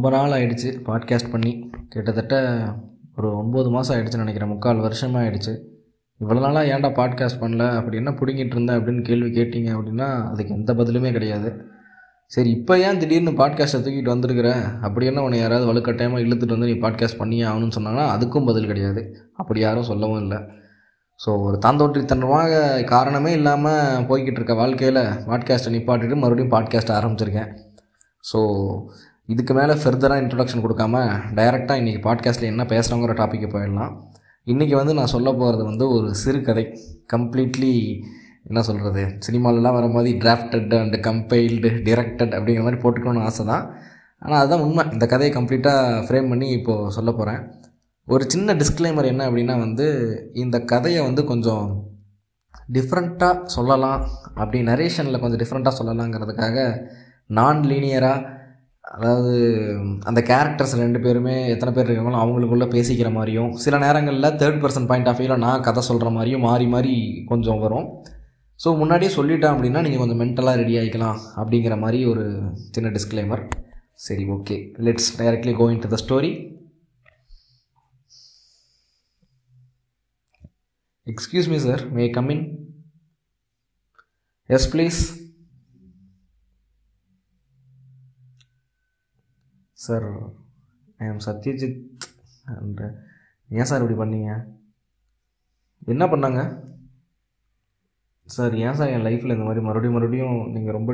ரொம்ப நாள் ஆயிடுச்சு பாட்காஸ்ட் பண்ணி. கிட்டத்தட்ட ஒரு ஒம்பது மாதம் ஆயிடுச்சுன்னு நினைக்கிறேன். முக்கால் வருஷமாக ஆயிடுச்சு. இவ்வளோ நாளாக ஏன்டா பாட்காஸ்ட் பண்ணல? அப்படி என்ன பிடுங்கிட்டு இருந்தேன் அப்படின்னு கேள்வி கேட்டிங்க அப்படின்னா அதுக்கு எந்த பதிலுமே கிடையாது. சரி இப்போ ஏன் திடீர்னு பாட்காஸ்ட்டை தூக்கிட்டு வந்திருக்கிற? அப்படி என்ன உன்னை யாராவது வலுக்கட்டாயமாக இழுத்துட்டு வந்து நீ பாட்காஸ்ட் பண்ணியே ஆகணும்னு சொன்னாங்கன்னா அதுக்கும் பதில் கிடையாது. அப்படி யாரும் சொல்லவும் இல்லை. ஸோ ஒரு தாந்தோற்றித்தனமாக காரணமே இல்லாமல் போய்கிட்டு இருக்க வாழ்க்கையில் பாட்காஸ்ட்டை நிப்பாட்டிட்டு மறுபடியும் பாட்காஸ்ட் ஆரம்பிச்சிருக்கேன். ஸோ இதுக்கு மேலே ஃபர்தராக இன்ட்ரொடக்ஷன் கொடுக்காம டைரெக்டாக இன்றைக்கி பாட்காஸ்ட்டில் என்ன பேசுகிறோங்கிற டாப்பிக்கு போயிடலாம். இன்றைக்கி வந்து நான் சொல்ல போகிறது வந்து ஒரு சிறுகதை. கம்ப்ளீட்லி என்ன சொல்கிறது சினிமாலெலாம் வர மாதிரி டிராஃப்டட் அண்ட் கம்பைல்டு டிரெக்டட் அப்படிங்கிற மாதிரி போட்டுக்கணும்னு ஆசை தான் ஆனால் அதுதான் உண்மை. இந்த கதையை கம்ப்ளீட்டாக ஃப்ரேம் பண்ணி இப்போது சொல்ல போகிறேன் ஒரு சின்ன டிஸ்க்ளைமர் என்ன அப்படின்னா வந்து இந்த கதையை வந்து கொஞ்சம் டிஃப்ரெண்ட்டாக சொல்லலாம். அப்படி நரேஷனில் கொஞ்சம் டிஃப்ரெண்ட்டாக சொல்லலாங்கிறதுக்காக நான் லீனியராக அதாவது அந்த கேரக்டர்ஸ் ரெண்டு பேருமே எத்தனை பேர் இருக்காங்களோ அவங்களுக்குள்ளே பேசிக்கிற மாதிரியும் சில நேரங்களில் தேர்ட் பர்சன் பாயிண்ட் ஆஃப் வியூவில் நான் கதை சொல்கிற மாதிரியும் மாறி மாறி கொஞ்சம் வரும். ஸோ முன்னாடியே சொல்லிட்டேன் அப்படின்னா நீங்கள் கொஞ்சம் மென்டலாக ரெடி ஆகிக்கலாம் அப்படிங்கிற மாதிரி ஒரு சின்ன டிஸ்க்ளைமர் சரி okay let's directly going to the story excuse me sir may come in yes please sir I am Satyajit and ஏன் சார் இப்படி பண்ணீங்க? என்ன பண்ணாங்க? சார் ஏன் சார் என் லைஃப்பில் இந்த மாதிரி மறுபடியும் மறுபடியும் நீங்கள் ரொம்ப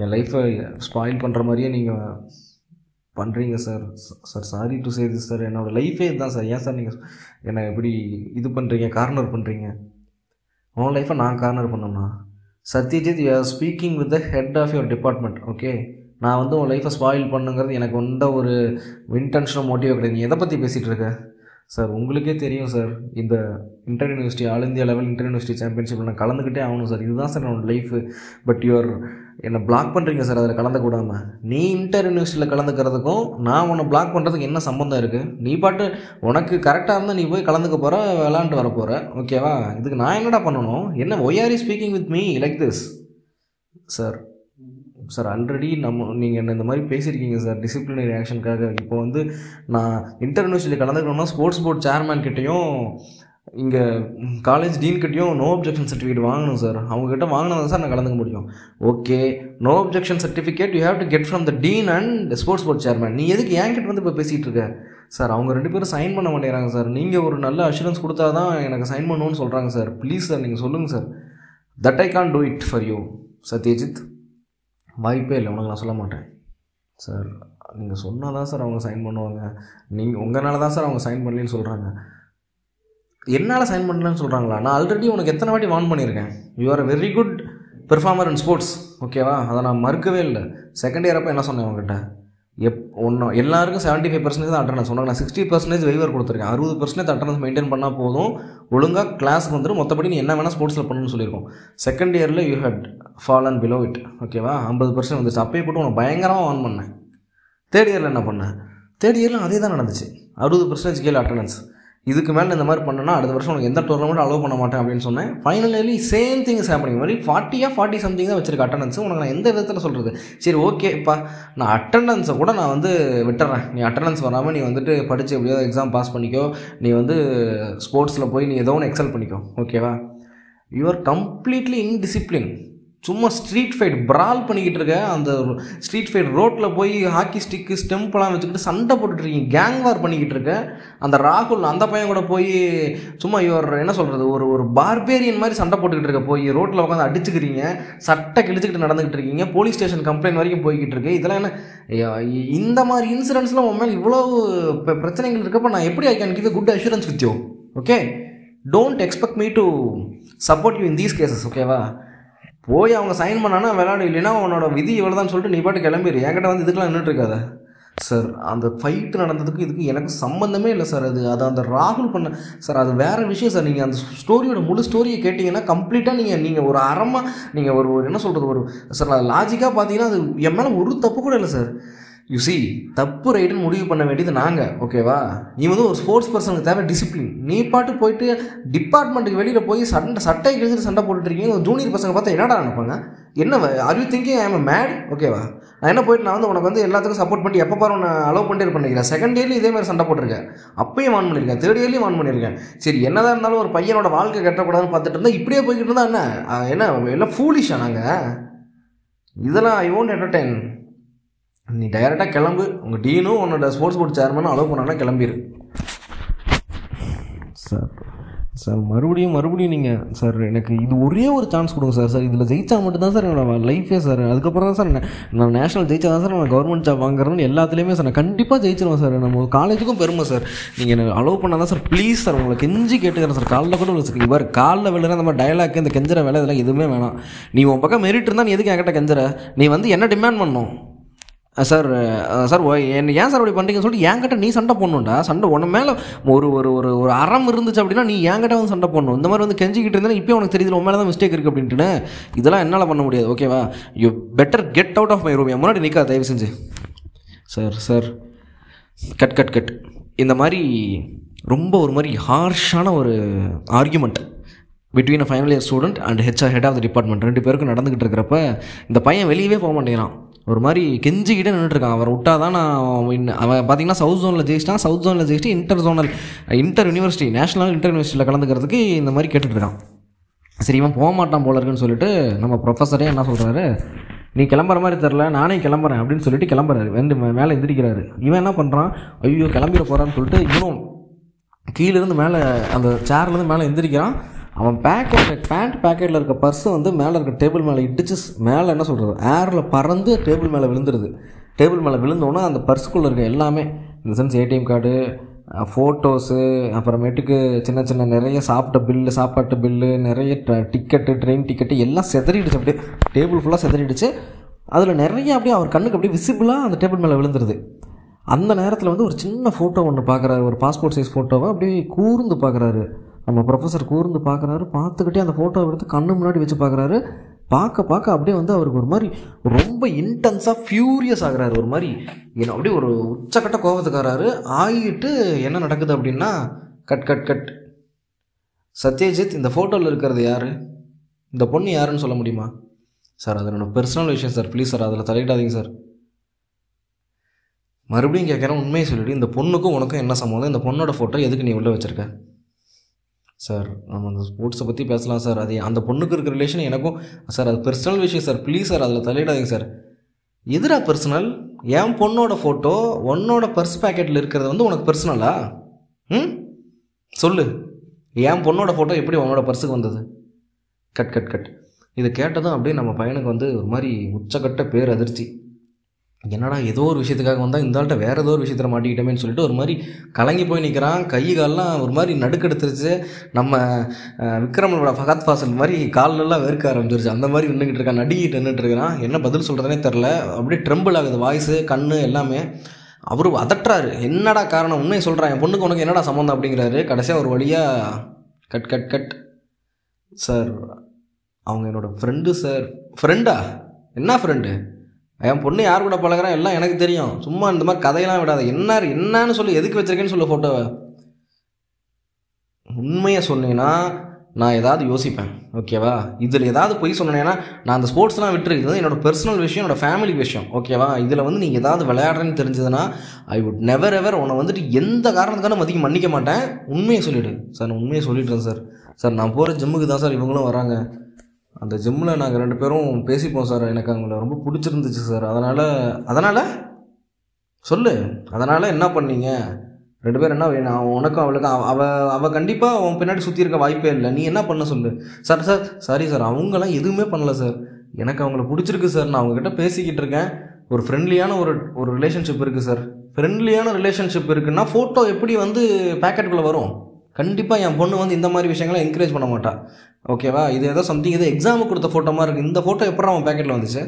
என் லைஃப்பை ஸ்பாயில் பண்ணுற மாதிரியே நீங்கள் பண்ணுறீங்க sir. Sir sorry to say this sir. என்னோடய லைஃபே இதுதான் சார். ஏன் சார் நீங்கள் என்னை எப்படி இது பண்ணுறீங்க கார்னர் பண்ணுறீங்க உன் லைஃப்பை நான் கார்னர் பண்ணோம்னா Satyajit you are speaking with the head of your department okay நான் வந்து உன் லைஃப்பை ஸ்பாயில் பண்ணுங்கிறது எனக்கு எந்த ஒரு இன்டென்ஷனல் மோட்டிவ் கிடையாது. நீ எதை பற்றி பேசிகிட்டு இருக்க? சார் உங்களுக்கே தெரியும் சார் இந்த inter university all India level inter university சாம்பியன்ஷிப்பில் நான் கலந்துக்கிட்டே ஆகணும் சார். இதுதான் சார் என்னோடய லைஃபு பட் யுவர் என்னை பிளாக் பண்ணுறீங்க சார் அதில் கலந்துக்கூடாமல் நீ இன்டர் யூனிவர்சிட்டியில் கலந்துக்கிறதுக்கும் நான் உன்னை பிளாக் பண்ணுறதுக்கு என்ன சம்மந்தம் இருக்குது நீ பாட்டு உனக்கு கரெக்டாக இருந்தால் நீ போய் கலந்துக்க போகிற விளாண்டு வர போகிற ஓகேவா இதுக்கு நான் என்னடா பண்ணணும்? என்ன why are speaking with me like this sir sir already நம்ம நீங்கள் என்ன இந்த மாதிரி பேசியிருக்கீங்க சார் டிசிப்ளினரி ஆக்ஷனுக்காக இப்போ வந்து நான் இன்டர் கலந்துக்கணும்னா ஸ்போர்ட்ஸ் போர்ட் சேர்மேன் கிட்டேயும் இங்கே காலேஜ் டீன் கிட்டேயும் நோ அப்ஜெக்ஷன் சர்டிஃபிகேட் வாங்கணும் சார் அவங்ககிட்ட வாங்கினதான் சார் நான் கலந்துக்க முடியும். Okay no objection certificate you have to get from the dean and sports board chairman நீ எதுக்கு என்கிட்ட வந்து இப்போ பேசிகிட்டு இருக்க? சார் அவங்க ரெண்டு பேரும் சைன் பண்ண மாட்டேங்கிறாங்க சார் நீங்கள் ஒரு நல்ல அஷூரன்ஸ் கொடுத்தா தான் எனக்கு சைன் பண்ணணும்னு சொல்கிறாங்க சார் ப்ளீஸ் சார் நீங்கள் சொல்லுங்கள் sir that I can do it for you Satyajit வாய்ப்பே இல்லை. உனக்கு நான் சொல்ல மாட்டேன். சார் நீங்கள் சொன்னால் தான் சார் அவங்க சைன் பண்ணுவாங்க. நீங்கள் உங்களால் தான் சார் அவங்க சைன் பண்ணலன்னு சொல்கிறாங்க என்னால் சைன் பண்ணலன்னு சொல்கிறாங்களா நான் ஆல்ரெடி உனக்கு எத்தனை வாட்டி வார்ன் பண்ணியிருக்கேன். You are very good performer in sports ஓகேவா அதை நான் மறுக்கவே இல்லை. செகண்ட் இயர் அப்போ என்ன சொன்னேன் அவங்ககிட்ட எப் ஒன்றும் எல்லாருக்கும் செவன்ட்டி ஃபைவ் பர்சன்டேஜ் தான் அட்டனன்ஸ் சொன்னாங்க நான் சிக்ஸ்டி பர்சன்டேஜ் வெய்வர் கொடுத்துருக்கேன். அறுபது பர்சன்டேஜ் அட்டனன்ஸ் மெயின்டைன் பண்ணால் போதும். ஒழுங்காக கிளாஸ்க்கு வந்துடும் மற்றபடி நீ என்ன வேணால் ஸ்போர்ட்ஸில் பண்ணணும்னு சொல்லியிருக்கோம். செகண்ட் இயரில் you had fall and below it ஓகேவா ஐம்பது பர்சன்ட் வந்துச்சு. அப்பயே போட்டு உனக்கு பயங்கரமாக ஆன் பண்ணேன். தேர்ட் இயரில் என்ன பண்ணேன்? தேர்ட் இயரில் அதே தான் நடந்துச்சு. அறுபது பர்சன்டேஜ் கீழே அட்டண்டன்ஸ் இதுக்கு மேலே இந்த மாதிரி பண்ணனா அடுத்த வருஷம் உனக்கு எந்த டோர்னமெண்ட் அலோவ் பண்ண மாட்டேன் அப்படின்னு சொன்னேன். Final same thing is happening மாதிரி ஃபார்ட்டியாக ஃபார்ட்டி சம்திங் தான் வச்சிருக்க அட்டண்டன்ஸ் உனக்கு நான் எந்த விதத்தில் சொல்கிறது சரி ஓகேப்பா நான் அட்டண்டன்ஸை கூட நான் வந்து விட்டுறேன். நீ அட்டண்டன்ஸ் வராமல் நீ வந்துட்டு படித்து எப்படியோ எக்ஸாம் பாஸ் பண்ணிக்கோ. நீ வந்து ஸ்போர்ட்ஸில் போய் நீ ஏதோ ஒன்று எக்ஸல் பண்ணிக்கோ. ஓகேவா யூஆர் கம்ப்ளீட்லி இன்டிசிப்ளின் சும்மா ஸ்ட்ரீட் ஃபைட் ப்ரால் பண்ணிக்கிட்டு இருக்க. அந்த ஸ்ட்ரீட் ஃபைட் ரோட்டில் போய் ஹாக்கி ஸ்டிக்கு ஸ்டெம்ப்லாம் வச்சுக்கிட்டு சண்டை போட்டுட்ருக்கீங்க கேங் வார் பண்ணிக்கிட்டு இருக்க. அந்த ராகுல் அந்த பையன் கூட போய் சும்மா இவர் என்ன சொல்கிறது ஒரு ஒரு பார்பேரியன் மாதிரி சண்டை போட்டுக்கிட்டு இருக்க. போய் ரோட்டில் உட்காந்து அடிச்சுக்கிறீங்க. சட்டை கிழிச்சிக்கிட்டு நடந்துக்கிட்டு இருக்கீங்க. போலீஸ் ஸ்டேஷன் கம்ப்ளைண்ட் வரைக்கும் போய்கிட்டு இருக்கு. இதெல்லாம் என்ன? இந்த மாதிரி இன்சிடென்ட்ஸ்லாம் உன் மேலே இவ்வளோ பிரச்சனைகள் இருக்கப்போ நான் எப்படி I can give good assurance with you okay don't expect me to support you in these cases ஓகேவா போய் அவங்க சைன் பண்ணானா விளையாடு இல்லைன்னா உன்னோட விதி இவ்வளோ தான் சொல்லிட்டு நீ பாட்டு கிளம்பிடு என்கிட்ட வந்து இதுக்கெலாம் நின்றுட்டு சார் அந்த ஃபைட்டு நடந்ததுக்கு இதுக்கு எனக்கு சம்மந்தமே இல்லை சார் அது அது அந்த ராகுல் பண்ண சார் அது வேறு விஷயம் சார் நீங்கள் அந்த ஸ்டோரியோட முழு ஸ்டோரியை கேட்டிங்கன்னா கம்ப்ளீட்டாக நீங்கள் நீங்கள் ஒரு அறமாக நீங்கள் ஒரு ஒரு என்ன சொல்கிறது ஒரு சார் அது லாஜிக்காக பார்த்தீங்கன்னா அது என் மேலே ஒரு தப்பு கூட இல்லை சார் யூ சி தப்பு ரைட்டுன்னு முடிவு பண்ண வேண்டியது நாங்கள் ஓகேவா நீ வந்து ஒரு ஸ்போர்ட்ஸ் பர்சனுக்கு தேவை டிசிப்ளின் நீ பாட்டு போயிட்டு டிபார்ட்மெண்ட்டுக்கு வெளியில் போய் சண்டை சட்டை கிழிச்சிட்டு சண்டை போட்டுட்டு இருக்கீங்க ஜூனியர் பசங்க பார்த்தா என்னடா நினைப்பாங்க? என்ன are you thinking I am mad ஓகேவா நான் என்ன போயிட்டு நான் வந்து உனக்கு வந்து எல்லாத்துக்கும் சப்போர்ட் பண்ணி எப்போ பாரு உன்னை அலோவ் பண்ணிட்டு பண்ணிக்கிறேன் செகண்ட் இயர்லேயும் இதே மாதிரி சண்டை போட்டிருக்கேன். அப்பயும் வான் பண்ணியிருக்கேன். தேர்ட் இயர்லேயும் வான் பண்ணியிருக்கேன். சரி என்னதான் இருந்தாலும் ஒரு பையனோட வாழ்க்கை கட்டக்கூடாதுன்னு பார்த்துட்டு இருந்தால் இப்படியே போய்கிட்டு இருந்தால் என்ன? என்ன எல்லாம் ஃபூலிஷா நாங்கள் இதெல்லாம் ஐ ஒன்ட் என்டர்டைன் நீ டைரெக்டாக கிளம்பு. உங்கள் டீனும் உன்னோட ஸ்போர்ட்ஸ் போர்ட் சேர்மனும் அலோவ் பண்ணாங்கன்னா கிளம்பிடு சார் சார் மறுபடியும் மறுபடியும் நீங்கள் சார் எனக்கு இது ஒரே ஒரு சான்ஸ் கொடுங்க சார். சார் இதில் ஜெயிச்சா மட்டும்தான் சார் என்னோட லைஃபே சார். அதுக்கப்புறம் தான் சார் நான் நேஷனல் ஜெயிச்சா தான் சார் நான் கவர்மெண்ட் ஜாப் வாங்குறதுன்னு எல்லாத்துலேயுமே சார் நான் கண்டிப்பாக ஜெயிச்சிருவேன் சார். நம்ம காலேஜுக்கும் பெருமை சார். நீங்கள் எனக்கு அலோவ் பண்ணால் தான் சார். ப்ளீஸ் சார் உங்களை கெஞ்சி கேட்டுக்கிறேன் சார். காலைல கூட வச்சுருக்கீங்க பாரு காலைல விழுற அந்த மாதிரி டயலாக் இந்த கெஞ்சுற வேலை இதெல்லாம் எதுவுமே வேணாம். நீ உன் பக்கம் மெரிட் இருந்தால் நீ எதுக்கு என்கிட்ட கெஞ்சுற? நீ வந்து என்ன டிமாண்ட் பண்ணணும்? சார் சார் என்ன ஏன் சார் அப்படி பண்ணுறீங்கன்னு சொல்லிட்டு என்கிட்ட நீ சண்டை போடணும்டா. சண்டை உன மேலே ஒரு ஒரு ஒரு ஒரு அறம் இருந்துச்சு அப்படின்னா நீ என்கிட்ட வந்து சண்டை போடணும். இந்த மாதிரி வந்து கெஞ்சிக்கிட்டு இருந்தா இப்போ உனக்கு தெரியுது உன் மேலே தான் மிஸ்டேக் இருக்குது அப்படின்ட்டு இதெல்லாம் என்னால் பண்ண முடியாது ஓகேவா you better get out of my room என் முன்னாடி நிற்கா தயவு செஞ்சு. Sir sir cut cut cut இந்த மாதிரி ரொம்ப ஒரு மாதிரி ஹார்ஷான ஒரு argument between a final year student and HR head of the department ரெண்டு பேருக்கும் நடந்துகிட்டு இருக்கிறப்ப இந்த பையன் வெளியவே போக மாட்டேங்கிறான். ஒரு மாதிரி கெஞ்சிக்கிட்டே நின்றுட்டுருக்கான் அவரை விட்டா தான் நான் அவன் பார்த்தீங்கன்னா சவுத் ஜோனில் ஜெயிச்சிட்டான். சவுத் ஜோனில் ஜெயிச்சிட்டு inter zonal inter university national inter யூனிவர்சிட்டியில் கலந்துக்கிறதுக்கு இந்த மாதிரி கேட்டுட்ருக்கான் சரி இவன் போக மாட்டான் போல இருக்குன்னு சொல்லிட்டு நம்ம ப்ரொஃபஸரே என்ன சொல்கிறாரு நீ கிளம்புற மாதிரி தெரில நானே கிளம்புறேன் அப்படின்னு சொல்லிட்டு கிளம்புறாரு. வந்து மேலே எந்திரிக்கிறாரு. இவன் என்ன பண்ணுறான் ஐயோ கிளம்பிட போகிறான்னு சொல்லிட்டு இவனும் கீழேருந்து மேலே அந்த சேர்லேருந்து மேலே எந்திரிக்கிறான். அவன் பேக்கெட் பேண்ட் பேக்கெட்டில் இருக்க பர்ஸு வந்து மேலே இருக்க டேபிள் மேலே இடிச்சு மேலே என்ன சொல்கிறது ஏரில் பறந்து டேபிள் மேலே விழுந்துருது. டேபிள் மேலே விழுந்தோன்னா அந்த பர்ஸுக்குள்ளே இருக்க எல்லாமே இந்த சென்ஸ் ஏடிஎம் கார்டு ஃபோட்டோஸு அப்புறமேட்டுக்கு சின்ன சின்ன நிறைய சாப்பிட்ட பில்லு சாப்பாட்டு பில்லு நிறைய டிக்கெட்டு ட்ரெயின் டிக்கெட்டு எல்லாம் செதறிடுச்சு. அப்படியே டேபிள் ஃபுல்லாக செதறிடுச்சு. அதில் நிறைய அப்படியே அவர் கண்ணுக்கு அப்படியே விசிபிளாக அந்த டேபிள் மேலே விழுந்துருது. அந்த நேரத்தில் வந்து ஒரு சின்ன ஃபோட்டோ ஒன்று பார்க்குறாரு ஒரு பாஸ்போர்ட் சைஸ் ஃபோட்டோவை அப்படியே கூர்ந்து பார்க்குறாரு நம்ம ப்ரொஃபஸர் கூர்ந்து பார்க்குறாரு பார்த்துக்கிட்டே அந்த ஃபோட்டோவை எடுத்து கண்ணு முன்னாடி வச்சு பார்க்குறாரு பார்க்க பார்க்க அப்படியே வந்து அவருக்கு ஒரு மாதிரி ரொம்ப இன்டென்ஸாக ஃபியூரியஸ் ஆகிறாரு. ஒரு மாதிரி என்ன அப்படியே ஒரு உச்சக்கட்ட கோபத்துக்காராரு. ஆகிட்டு என்ன நடக்குது அப்படின்னா கட் கட் கட் சத்யஜித் இந்த ஃபோட்டோவில் இருக்கிறது யார்? இந்த பொண்ணு யாருன்னு சொல்ல முடியுமா? சார் அது என்னோடய பர்சனல் விஷயம் சார் ப்ளீஸ் சார் அதில் தலையிடாதீங்க சார் மறுபடியும் கேட்குறேன் உண்மையை சொல்லிவிட்டு இந்த பொண்ணுக்கும் உனக்கும் என்ன சம்மந்தம் இந்த பொண்ணோட ஃபோட்டோ எதுக்கு நீ உள்ளே வச்சிருக்க? சார் நம்ம அந்த ஸ்போர்ட்ஸை பற்றி பேசலாம் சார். அது அந்த பொண்ணுக்கு இருக்கிற ரிலேஷன் எனக்கும் சார் அது பர்சனல் விஷயம் சார். ப்ளீஸ் சார் அதில் தலையிடாதீங்க சார். எதிரா பர்சனல் என் பொண்ணோட ஃபோட்டோ உன்னோட பர்ஸ் பேக்கெட்டில் இருக்கிறது வந்து உனக்கு பர்சனலா ம்? சொல்லு. என் பொண்ணோட ஃபோட்டோ எப்படி உன்னோட பர்ஸுக்கு வந்தது? கட் கட் கட் இதை கேட்டதும் அப்படியே நம்ம பையனுக்கு வந்து ஒரு மாதிரி உச்சக்கட்ட பேர் அதிர்ச்சி என்னடா ஏதோ ஒரு விஷயத்துக்காக வந்தால் இந்த ஆள்கிட்ட வேறு ஏதோ ஒரு விஷயத்தில் மாட்டிக்கிட்டோமேன்னு சொல்லிட்டு ஒரு மாதிரி கலங்கி போய் நிற்கிறான் கை கால்லாம் ஒரு மாதிரி நடுக்கெடுத்துருச்சு நம்ம விக்ரமனோட ஃபகத் ஃபாசல் மாதிரி காலெல்லாம் வெறுக்க ஆரம்பிச்சிருச்சு. அந்த மாதிரி நின்றுக்கிட்டு இருக்கான். நடுங்கிட்டு நின்றுட்டு இருக்கிறான். என்ன பதில் சொல்கிறதுனே தெரில அப்படியே ட்ரெம்பிள் ஆகுது. வாய்ஸு கண் எல்லாமே. அவர் அதட்டுறாரு. என்னடா காரணம்? உண்மையை சொல்கிறான் என் பொண்ணுக்கு உனக்கு என்னடா சம்மந்தம் அப்படிங்கிறாரு. கடைசியாக ஒரு வழியாக கட் கட் கட். சார் அவங்க என்னோடய ஃப்ரெண்டு சார் ஃப்ரெண்டா என்ன ஃப்ரெண்டு என் பொண்ணு யார் கூட பழகுறான் எல்லாம் எனக்கு தெரியும். சும்மா இந்த மாதிரி கதையெல்லாம் விடாத. என்ன என்னன்னு சொல்லி எதுக்கு வச்சிருக்கேன்னு சொல்லு ஃபோட்டோவை உண்மையை சொன்னீங்கன்னா நான் ஏதாவது யோசிப்பேன். ஓகேவா இதில் ஏதாவது பொய் சொன்னேன்னா நான் அந்த ஸ்போர்ட்ஸ்லாம் விட்டுரு. இது என்னோட பர்சனல் விஷயம் என்னோட ஃபேமிலி விஷயம். ஓகேவா இதில் வந்து நீ ஏதாவது விளையாடுறேன்னு தெரிஞ்சதுன்னா ஐ வுட் நெவர் எவர் உன்னை வந்துட்டு எந்த காரணத்துக்கான மதிக்க மன்னிக்க மாட்டேன். உண்மையை சொல்லிவிடு சார் நான் உண்மையை சொல்லிடுறேன் சார். சார் நான் போகிற ஜிம்முக்கு தான் சார் இவங்களும் வராங்க. அந்த ஜிம்மில் நாங்கள் ரெண்டு பேரும் பேசிப்போம் சார். எனக்கு அவங்கள ரொம்ப பிடிச்சிருந்துச்சு சார். அதனால் அதனால்? சொல்லு. அதனால் என்ன பண்ணீங்க? ரெண்டு பேரும் என்ன வேணும் அவன் உனக்கும் அவளுக்கும் அவ அவ- அவ கண்டிப்பாக அவன் பின்னாடி சுற்றி இருக்க வாய்ப்பே இல்லை. நீ என்ன பண்ண சொல்லு. Sir sir sorry sir. அவங்களாம் எதுவுமே பண்ணல சார். எனக்கு அவங்கள பிடிச்சிருக்கு சார். நான் அவங்கக்கிட்ட பேசிக்கிட்டு இருக்கேன். ஒரு ஃப்ரெண்ட்லியான ஒரு ஒரு ரிலேஷன்ஷிப் இருக்குது சார். ஃப்ரெண்ட்லியான ரிலேஷன்ஷிப் இருக்குன்னா ஃபோட்டோ எப்படி வந்து பேக்கெட்டுக்குள்ளே வரும்? கண்டிப்பாக என் பொண்ணு வந்து இந்த மாதிரி விஷயங்களை என்கரேஜ் பண்ண மாட்டா. ஓகேவா இது ஏதோ சம்திங் ஏதோ எக்ஸாமுக்கு கொடுத்த ஃபோட்டோ மாதிரி இருக்குது இந்த ஃபோட்டோ எப்பறம் அவன் பேக்கெட்டில் வந்துச்சு?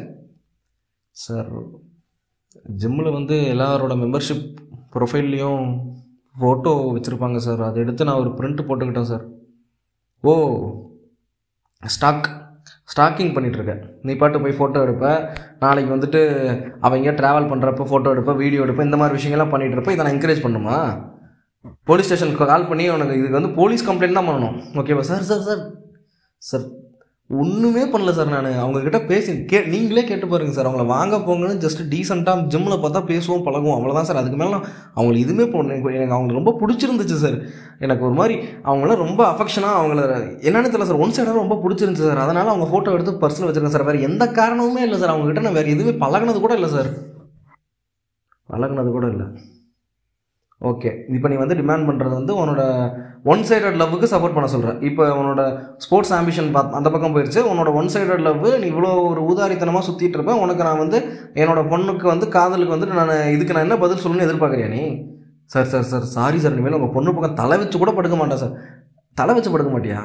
சார் ஜிம்மில் வந்து எல்லாரோட மெம்பர்ஷிப் ப்ரொஃபைல்லையும் ஃபோட்டோ வச்சுருப்பாங்க சார் அதை எடுத்து நான் ஒரு பிரிண்ட் போட்டுக்கிட்டேன் சார் ஓ ஸ்டாக் ஸ்டாக்கிங் பண்ணிகிட்ருக்கேன் நீ பாட்டு போய் ஃபோட்டோ எடுப்பேன் நாளைக்கு வந்துட்டு அவங்க ட்ராவல் பண்ணுறப்ப ஃபோட்டோ எடுப்பேன் வீடியோ எடுப்ப இந்த மாதிரி விஷயங்கள்லாம் பண்ணிட்டு இருப்ப இதை நான் என்கரேஜ் பண்ணுமா போலீஸ் ஸ்டேஷனுக்கு கால் பண்ணி உனக்கு இதுக்கு வந்து போலீஸ் கம்ப்ளைண்ட் தான் பண்ணணும். ஓகேவா சார் சார் சார். சார் ஒன்றுமே பண்ணல சார் நான். அவங்கக்கிட்ட பேசி கே நீங்களே கேட்டு பாருங்க சார். அவங்கள வாங்க போங்கன்னு ஜஸ்ட் டீசெண்டாக ஜிம்மில் பார்த்தா பேசுவோம் பழகுவோம். அவ்வளோதான் சார். அதுக்கு மேலே அவங்களுக்கு இதுவுமே போடணும் எனக்கு அவங்களுக்கு ரொம்ப பிடிச்சிருந்துச்சு சார். எனக்கு ஒரு மாதிரி அவங்களாம் ரொம்ப அஃபெக்ஷனாக அவங்கள என்னென்னு தெரியல சார். ஒன் சைடாக ரொம்ப பிடிச்சிருந்துச்சு சார். அதனால் அவங்க ஃபோட்டோ எடுத்து பர்ஸில் வச்சுருக்கேன் சார். வேறு எந்த காரணமுமே இல்லை சார். அவங்ககிட்ட நான் வேறு எதுவுமே பழகுனது கூட இல்லை சார். பழகுனது கூட இல்லை. ஓகே இப்போ நீ வந்து டிமாண்ட் பண்ணுறது வந்து உன்னோட ஒன் சைடட் லவ்வுக்கு சப்போர்ட் பண்ண சொல்கிறேன் இப்போ உன்னோட ஸ்போர்ட்ஸ் ஆம்பிஷன் பாத் அந்த பக்கம் போயிடுச்சு உன்னோட ஒன் சைடட் லவ் நீ இவ்வளோ ஒரு ஊதாரித்தனமாக சுற்றிட்டு இருப்பேன் உனக்கு நான் வந்து என்னோட பொண்ணுக்கு வந்து காதலுக்கு வந்து நான் இதுக்கு நான் என்ன பதில் சொல்லணும்னு எதிர்பார்க்குறியா நீ? Sir sir sir sorry sir இனிமேல் உங்கள் பொண்ணு பக்கம் தலை வச்சு கூட படுக்க மாட்டேன் சார் தலை வச்சு படுக்க மாட்டியா?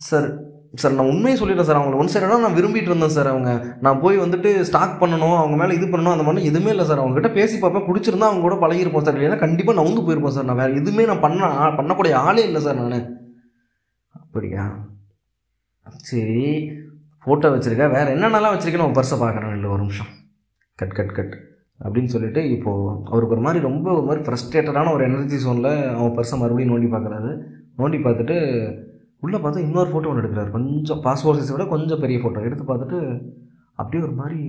சார் சார் நான் உண்மையை சொல்லிடுறேன் சார் அவங்களை. ஒன் சைடாக நான் விரும்பிட்டு இருந்தேன் சார் அவங்க. நான் போய் வந்துட்டு ஸ்டாக் பண்ணணும் அவங்க மேலே இது பண்ணணும் அந்த மாதிரி எதுவுமே இல்லை சார். அவங்ககிட்ட பேசி பார்ப்பேன். பிடிச்சிருந்தா அவங்க கூட பழகிருப்போம் சார். இல்லைன்னா கண்டிப்பாக நான் வந்து போயிருப்போம் சார். நான் வேறு எதுவுமே நான் பண்ண பண்ணக்கூடிய ஆளே இல்லை சார் நான். அப்படியா? சரி. ஃபோட்டோ வச்சுருக்க. வேறு என்னென்னலாம் வச்சுருக்கேன் நான் பர்ஸை பார்க்குறேன். இல்லை ஒரு நிமிஷம். கட் கட் கட் அப்படின்னு சொல்லிட்டு இப்போது அவருக்கு ஒரு மாதிரி ரொம்ப ஒரு மாதிரி ஃப்ரஸ்ட்ரேட்டடான ஒரு எனர்ஜி சோனில் அவன் பர்ஸை மறுபடியும் நோண்டி பார்க்குறாரு. நோண்டி பார்த்துட்டு உள்ளே பார்த்தா இன்னொரு ஃபோட்டோ ஒன்று எடுக்கிறார். கொஞ்சம் பாஸ்போர்ட் சைஸை விட கொஞ்சம் பெரிய ஃபோட்டோ எடுத்து பார்த்துட்டு அப்படியே ஒரு மாதிரி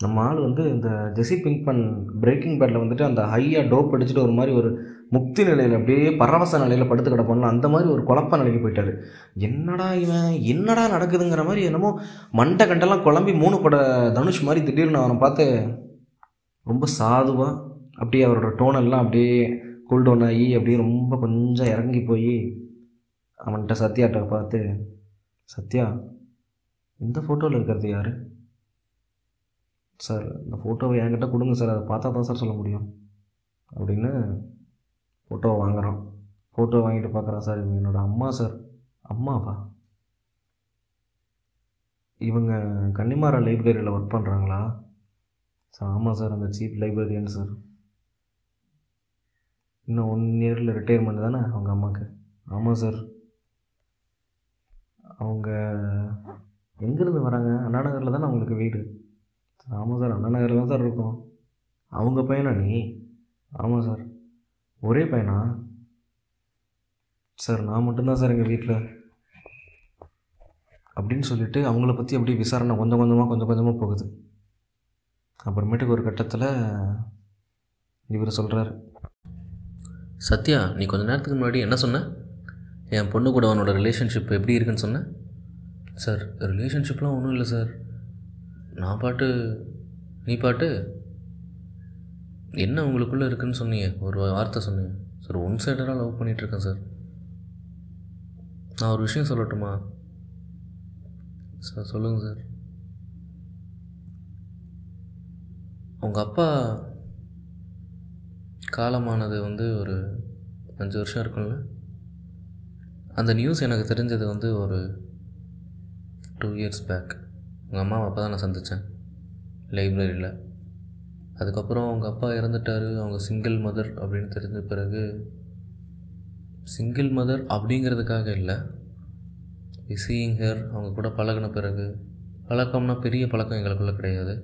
நம்ம ஆள் வந்து இந்த ஜெசி பிங்க்மன் பிரேக்கிங் பேட்டில் வந்துட்டு அந்த ஹையாக டோப் அடிச்சுட்டு ஒரு மாதிரி ஒரு முக்தி நிலையில் அப்படியே பரவச நிலையில் படுத்து கிடப்போம்னா அந்த மாதிரி ஒரு குழப்ப நிலைக்கு போயிட்டார். என்னடா இவன் என்னடா நடக்குதுங்கிற மாதிரி என்னமோ மண்டை கண்டெல்லாம் குழம்பி மூணு பட தனுஷ் மாதிரி திடீர்னு அவனை பார்த்து ரொம்ப சாதுவாக அப்படியே அவரோட டோனெல்லாம் அப்படியே கூல் டவுன் ஆகி அப்படியே ரொம்ப கொஞ்சம் இறங்கி போய் அவன்கிட்ட சத்யாட்ட பார்த்து சத்யா இந்த ஃபோட்டோவில் இருக்கிறது யார்? சார் இந்த ஃபோட்டோவை என்கிட்ட கொடுங்க சார். அதை பார்த்தா தான் சார் சொல்ல முடியும். அப்படின்னு ஃபோட்டோவை வாங்குகிறான் ஃபோட்டோ வாங்கிட்டு பார்க்குறான் சார் இவங்க என்னோட அம்மா சார். அம்மாவா? இவங்க கன்னிமாரா லைப்ரரியில் ஒர்க் பண்ணுறாங்களா சார் ஆமாம் சார். அந்த சீப் லைப்ரரியன் சார். இன்னும் ஒன் இயரில் ரிட்டையர்மெண்ட் தானே அவங்க அம்மாவுக்கு ஆமாம் சார். அவங்க எங்கேருந்து வராங்க? அண்ணா நகரில் தானே அவங்களுக்கு வீடு. ஆமாம் சார் அண்ணா நகரில் தான் சார் இருக்கோம். அவங்க பையனா நீ? ஆமாம் சார். ஒரே பையனா? சார் நான் மட்டும்தான் சார் எங்கள் வீட்டில் அப்படின்னு சொல்லிட்டு அவங்கள பற்றி அப்படியே விசாரணை கொஞ்சம் கொஞ்சமாக கொஞ்சம் கொஞ்சமாக போகுது. அப்புறமேட்டுக்கு ஒரு கட்டத்தில் இவர் சொல்கிறாரு சத்யா நீ கொஞ்ச நேரத்துக்கு முன்னாடி என்ன சொன்ன? என் பொண்ணு கூட அவனோட ரிலேஷன்ஷிப் எப்படி இருக்குன்னு சொன்னேன் சார் ரிலேஷன்ஷிப்லாம் ஒன்றும் இல்லை சார். நான் பாட்டு நீ பாட்டு? என்ன உங்களுக்குள்ளே இருக்குன்னு சொன்னீங்க? ஒரு வார்த்தை சொன்னீங்க. சார் ஒன் சைடராக லவ் பண்ணிகிட்ருக்கேன் சார். நான் ஒரு விஷயம் சொல்லட்டுமா? சார் சொல்லுங்கள் சார். உங்கள் அப்பா காலமானது வந்து ஒரு அஞ்சு வருஷம் இருக்கும்ல? அந்த நியூஸ் எனக்கு தெரிஞ்சது வந்து ஒரு டூ இயர்ஸ் பேக் உங்கள் அம்மாவை அப்போ தான் நான் சந்தித்தேன் லைப்ரரியில் அதுக்கப்புறம் அவங்க அப்பா இறந்துட்டார். அவங்க சிங்கிள் மதர் அப்படின்னு தெரிஞ்ச பிறகு சிங்கிள் மதர் அப்படிங்கிறதுக்காக இல்லை. சீயிங் ஹேர் அவங்க கூட பழகின பிறகு பழக்கம்னா பெரிய பழக்கம் எங்களுக்குள்ளே கிடையாது.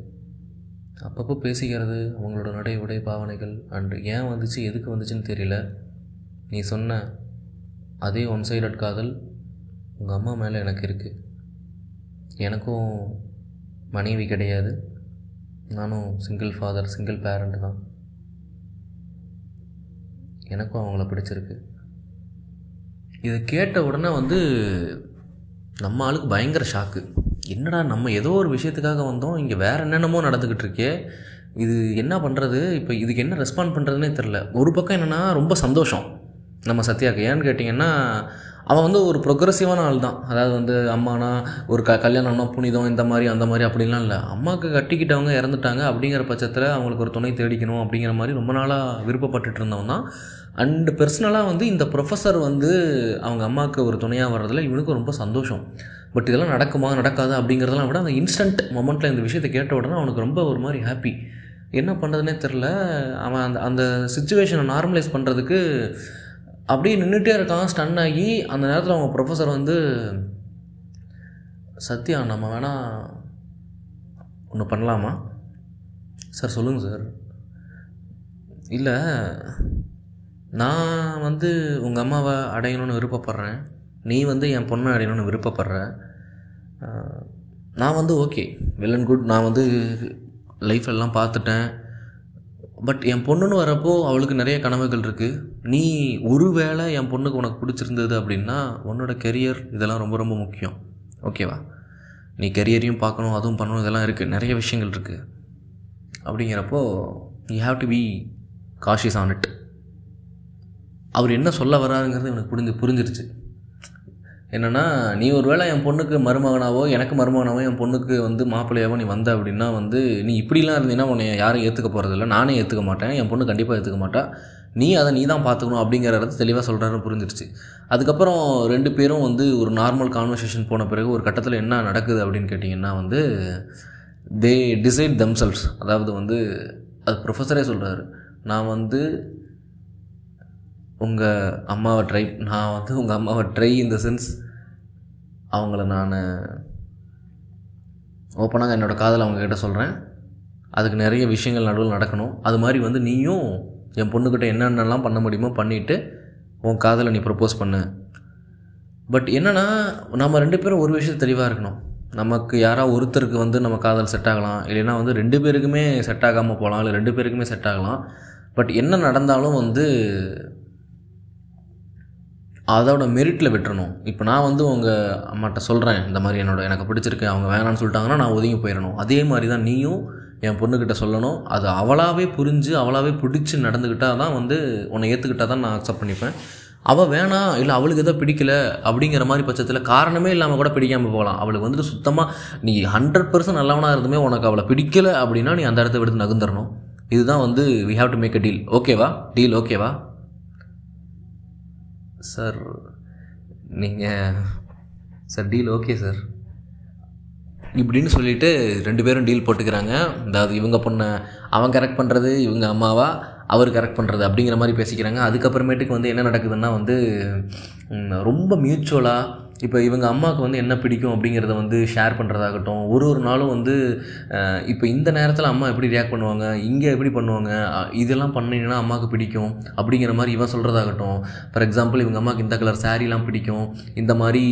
அப்பப்போ பேசிக்கிறது அவங்களோட நடை உடை பாவனைகள் அண்டு ஏன் வந்துச்சு எதுக்கு வந்துச்சுன்னு தெரியல. நீ சொன்ன அதே ஒன் சைடட் காதல் உங்கள் அம்மா மேலே எனக்கு இருக்குது எனக்கும் மனைவி கிடையாது. நானும் சிங்கிள் ஃபாதர் சிங்கிள் பேரண்ட் தான். எனக்கும் அவங்கள பிடிச்சிருக்கு. இதை கேட்ட உடனே வந்து நம்ம ஆளுக்கு பயங்கர ஷாக்கு என்னடா நம்ம ஏதோ ஒரு விஷயத்துக்காக வந்தோம் இங்கே வேறு என்னென்னமோ நடந்துக்கிட்டு இருக்கே. இது என்ன பண்ணுறது இப்போ இதுக்கு என்ன ரெஸ்பாண்ட் பண்ணுறதுனே தெரில ஒரு பக்கம் என்னென்னா ரொம்ப சந்தோஷம். நம்ம சத்யாக்கு ஏன்னு கேட்டிங்கன்னா அவன் வந்து ஒரு ப்ரொக்ரெசிவான ஆள் தான். அதாவது வந்து அம்மானா ஒரு க கல்யாணம்னா புனிதம் இந்த மாதிரி அந்த மாதிரி அப்படிலாம் இல்லை. அம்மாவுக்கு கட்டிக்கிட்டவங்க இறந்துட்டாங்க அப்படிங்கிற பட்சத்தில் அவங்களுக்கு ஒரு துணை தேடிக்கணும் அப்படிங்கிற மாதிரி ரொம்ப நாளாக விருப்பப்பட்டுட்டு இருந்தவன் தான். அண்டு பர்சனலாக வந்து இந்த ப்ரொஃபஸர் வந்து அவங்க அம்மாவுக்கு ஒரு துணையாக வர்றதில் இவனுக்கு ரொம்ப சந்தோஷம். பட் இதெல்லாம் நடக்குமா நடக்காதா அப்படிங்கிறதெல்லாம் விட அந்த இன்ஸ்டன்ட் மொமெண்ட்டில் இந்த விஷயத்தை கேட்ட உடனே அவனுக்கு ரொம்ப ஒரு மாதிரி ஹாப்பி என்ன பண்ணுறதுனே தெரில அவன் அந்த அந்த சுச்சுவேஷனை நார்மலைஸ் பண்ணுறதுக்கு அப்படியே நின்றுட்டே இருக்கான் ஸ்டன் ஆகி அந்த நேரத்தில் அவங்க ப்ரொஃபஸர் வந்து சத்யா நம்ம வேணால் ஒன்று பண்ணலாமா? சார் சொல்லுங்கள் சார் இல்லை நான் வந்து உங்கள் அம்மாவை அடையணும்னு விருப்பப்படுறேன். நீ வந்து என் பொண்ணை அடையணும்னு விருப்பப்படுற. நான் வந்து ஓகே வெல் அண்ட் குட் நான் வந்து லைஃப் எல்லாம் பார்த்துட்டேன். பட் என் பொண்ணுன்னு வரப்போ அவளுக்கு நிறைய கனவுகள் இருக்குது நீ ஒருவேளை என் பொண்ணுக்கு உனக்கு பிடிச்சிருந்தது அப்படின்னா உன்னோட கெரியர் இதெல்லாம் ரொம்ப ரொம்ப முக்கியம். ஓகேவா நீ கெரியரையும் பார்க்கணும் அதுவும் பண்ணணும் இதெல்லாம் இருக்குது நிறைய விஷயங்கள் இருக்குது அப்படிங்கிறப்போ you have to be cautious on it அவர் என்ன சொல்ல வராருங்கிறது எனக்கு புரிஞ்சு புரிஞ்சிருச்சு. என்னென்னா நீ ஒரு வேளை என் பொண்ணுக்கு மருமகனாவோ எனக்கு மருமகனாவோ என் பொண்ணுக்கு வந்து மாப்பிள்ளையாவோ நீ வந்த அப்படின்னா வந்து நீ இப்படிலாம் இருந்தீங்கன்னா உன்னை யாரும் ஏற்றுக்க போகிறதில்ல நானே ஏற்றுக்க மாட்டேன். என் பொண்ணு கண்டிப்பாக ஏற்றுக்க மாட்டா. நீ அதை நீ தான் பார்த்துக்கணும் அப்படிங்கிறத தெளிவாக சொல்கிறாருன்னு புரிஞ்சிருச்சு. அதுக்கப்புறம் ரெண்டு பேரும் வந்து ஒரு நார்மல் கான்வர்சேஷன் போன பிறகு ஒரு கட்டத்தில் என்ன நடக்குது அப்படின்னு கேட்டிங்கன்னா வந்து தே டிசைட் தம்செல்ஸ் அதாவது வந்து அது ப்ரொஃபஸரே சொல்கிறாரு நான் வந்து உங்கள் அம்மாவை ட்ரை நான் வந்து உங்கள் அம்மாவை ட்ரை இந்த சென்ஸ் அவங்கள நான் ஓப்பனாக என்னோடய காதல் அவங்கக்கிட்ட சொல்கிறேன் அதுக்கு நிறைய விஷயங்கள் நடுவில் நடக்கணும். அது மாதிரி வந்து நீயும் என் பொண்ணுக்கிட்ட என்னென்னலாம் பண்ண முடியுமோ பண்ணிவிட்டு உன் காதலை நீ ப்ரப்போஸ் பண்ணு. பட் என்னென்னா நம்ம ரெண்டு பேரும் ஒரு விஷயம் தெளிவாக இருக்கணும். நமக்கு யாராவது ஒருத்தருக்கு வந்து நம்ம காதல் செட் ஆகலாம். இல்லைன்னா வந்து ரெண்டு பேருக்குமே செட் ஆகாமல் போகலாம். இல்லை ரெண்டு பேருக்குமே செட் ஆகலாம். பட் என்ன நடந்தாலும் வந்து அதோட மெரிட்டில் விட்டுறணும். இப்போ நான் வந்து உங்கள் அம்மாட்ட சொல்கிறேன் இந்த மாதிரி என்னோட எனக்கு பிடிச்சிருக்கு அவங்க வேணான்னு சொல்லிட்டாங்கன்னா நான் ஒதுங்கி போயிடணும் அதே மாதிரி தான் நீயும் என் பொண்ணுக்கிட்ட சொல்லணும். அது அவளாவே புரிஞ்சு அவளாவே பிடிச்சி நடந்துக்கிட்டால் தான் வந்து உன்னை ஏற்றுக்கிட்டால் தான் நான் அக்செப்ட் பண்ணிப்பேன். அவள் வேணாம் இல்லை அவளுக்கு எதோ பிடிக்கல அப்படிங்கிற மாதிரி பட்சத்தில் காரணமே இல்லாமல் கூட பிடிக்காமல் போகலாம். அவளுக்கு வந்துட்டு சுத்தமாக நீ ஹண்ட்ரட் பர்சன்ட் நல்லவனாக இருந்துமே உனக்கு அவளை பிடிக்கல அப்படின்னா நீ அந்த இடத்த விடுத்து நகுந்துடணும் இதுதான் வந்து we have to make a deal ஓகேவா டீல் ஓகேவா சார் நீங்கள் சார் டீல் ஓகே சார். இப்படின்னு சொல்லிட்டு ரெண்டு பேரும் டீல் போட்டுக்கிறாங்க. அதாவது இவங்க பொண்ணை அவன் கரெக்ட் பண்ணுறது இவங்க அம்மாவா அவர் கரெக்ட் பண்ணுறது அப்படிங்கிற மாதிரி பேசிக்கிறாங்க. அதுக்கப்புறமேட்டுக்கு வந்து என்ன நடக்குதுன்னா வந்து ரொம்ப மியூச்சுவலாக இப்போ இவங்க அம்மாவுக்கு வந்து என்ன பிடிக்கும் அப்படிங்கிறத வந்து ஷேர் பண்ணுறதாகட்டும் ஒரு ஒரு நாளும் வந்து இப்போ இந்த நேரத்தில் அம்மா எப்படி ரியாக்ட் பண்ணுவாங்க இங்கே எப்படி பண்ணுவாங்க இதெல்லாம் பண்ணிங்கன்னா அம்மாவுக்கு பிடிக்கும் அப்படிங்கிற மாதிரி இவன் சொல்கிறதாகட்டும் ஃபார் எக்ஸாம்பிள் இவங்க அம்மாவுக்கு இந்த கலர் சாரீலாம் பிடிக்கும். இந்த மாதிரி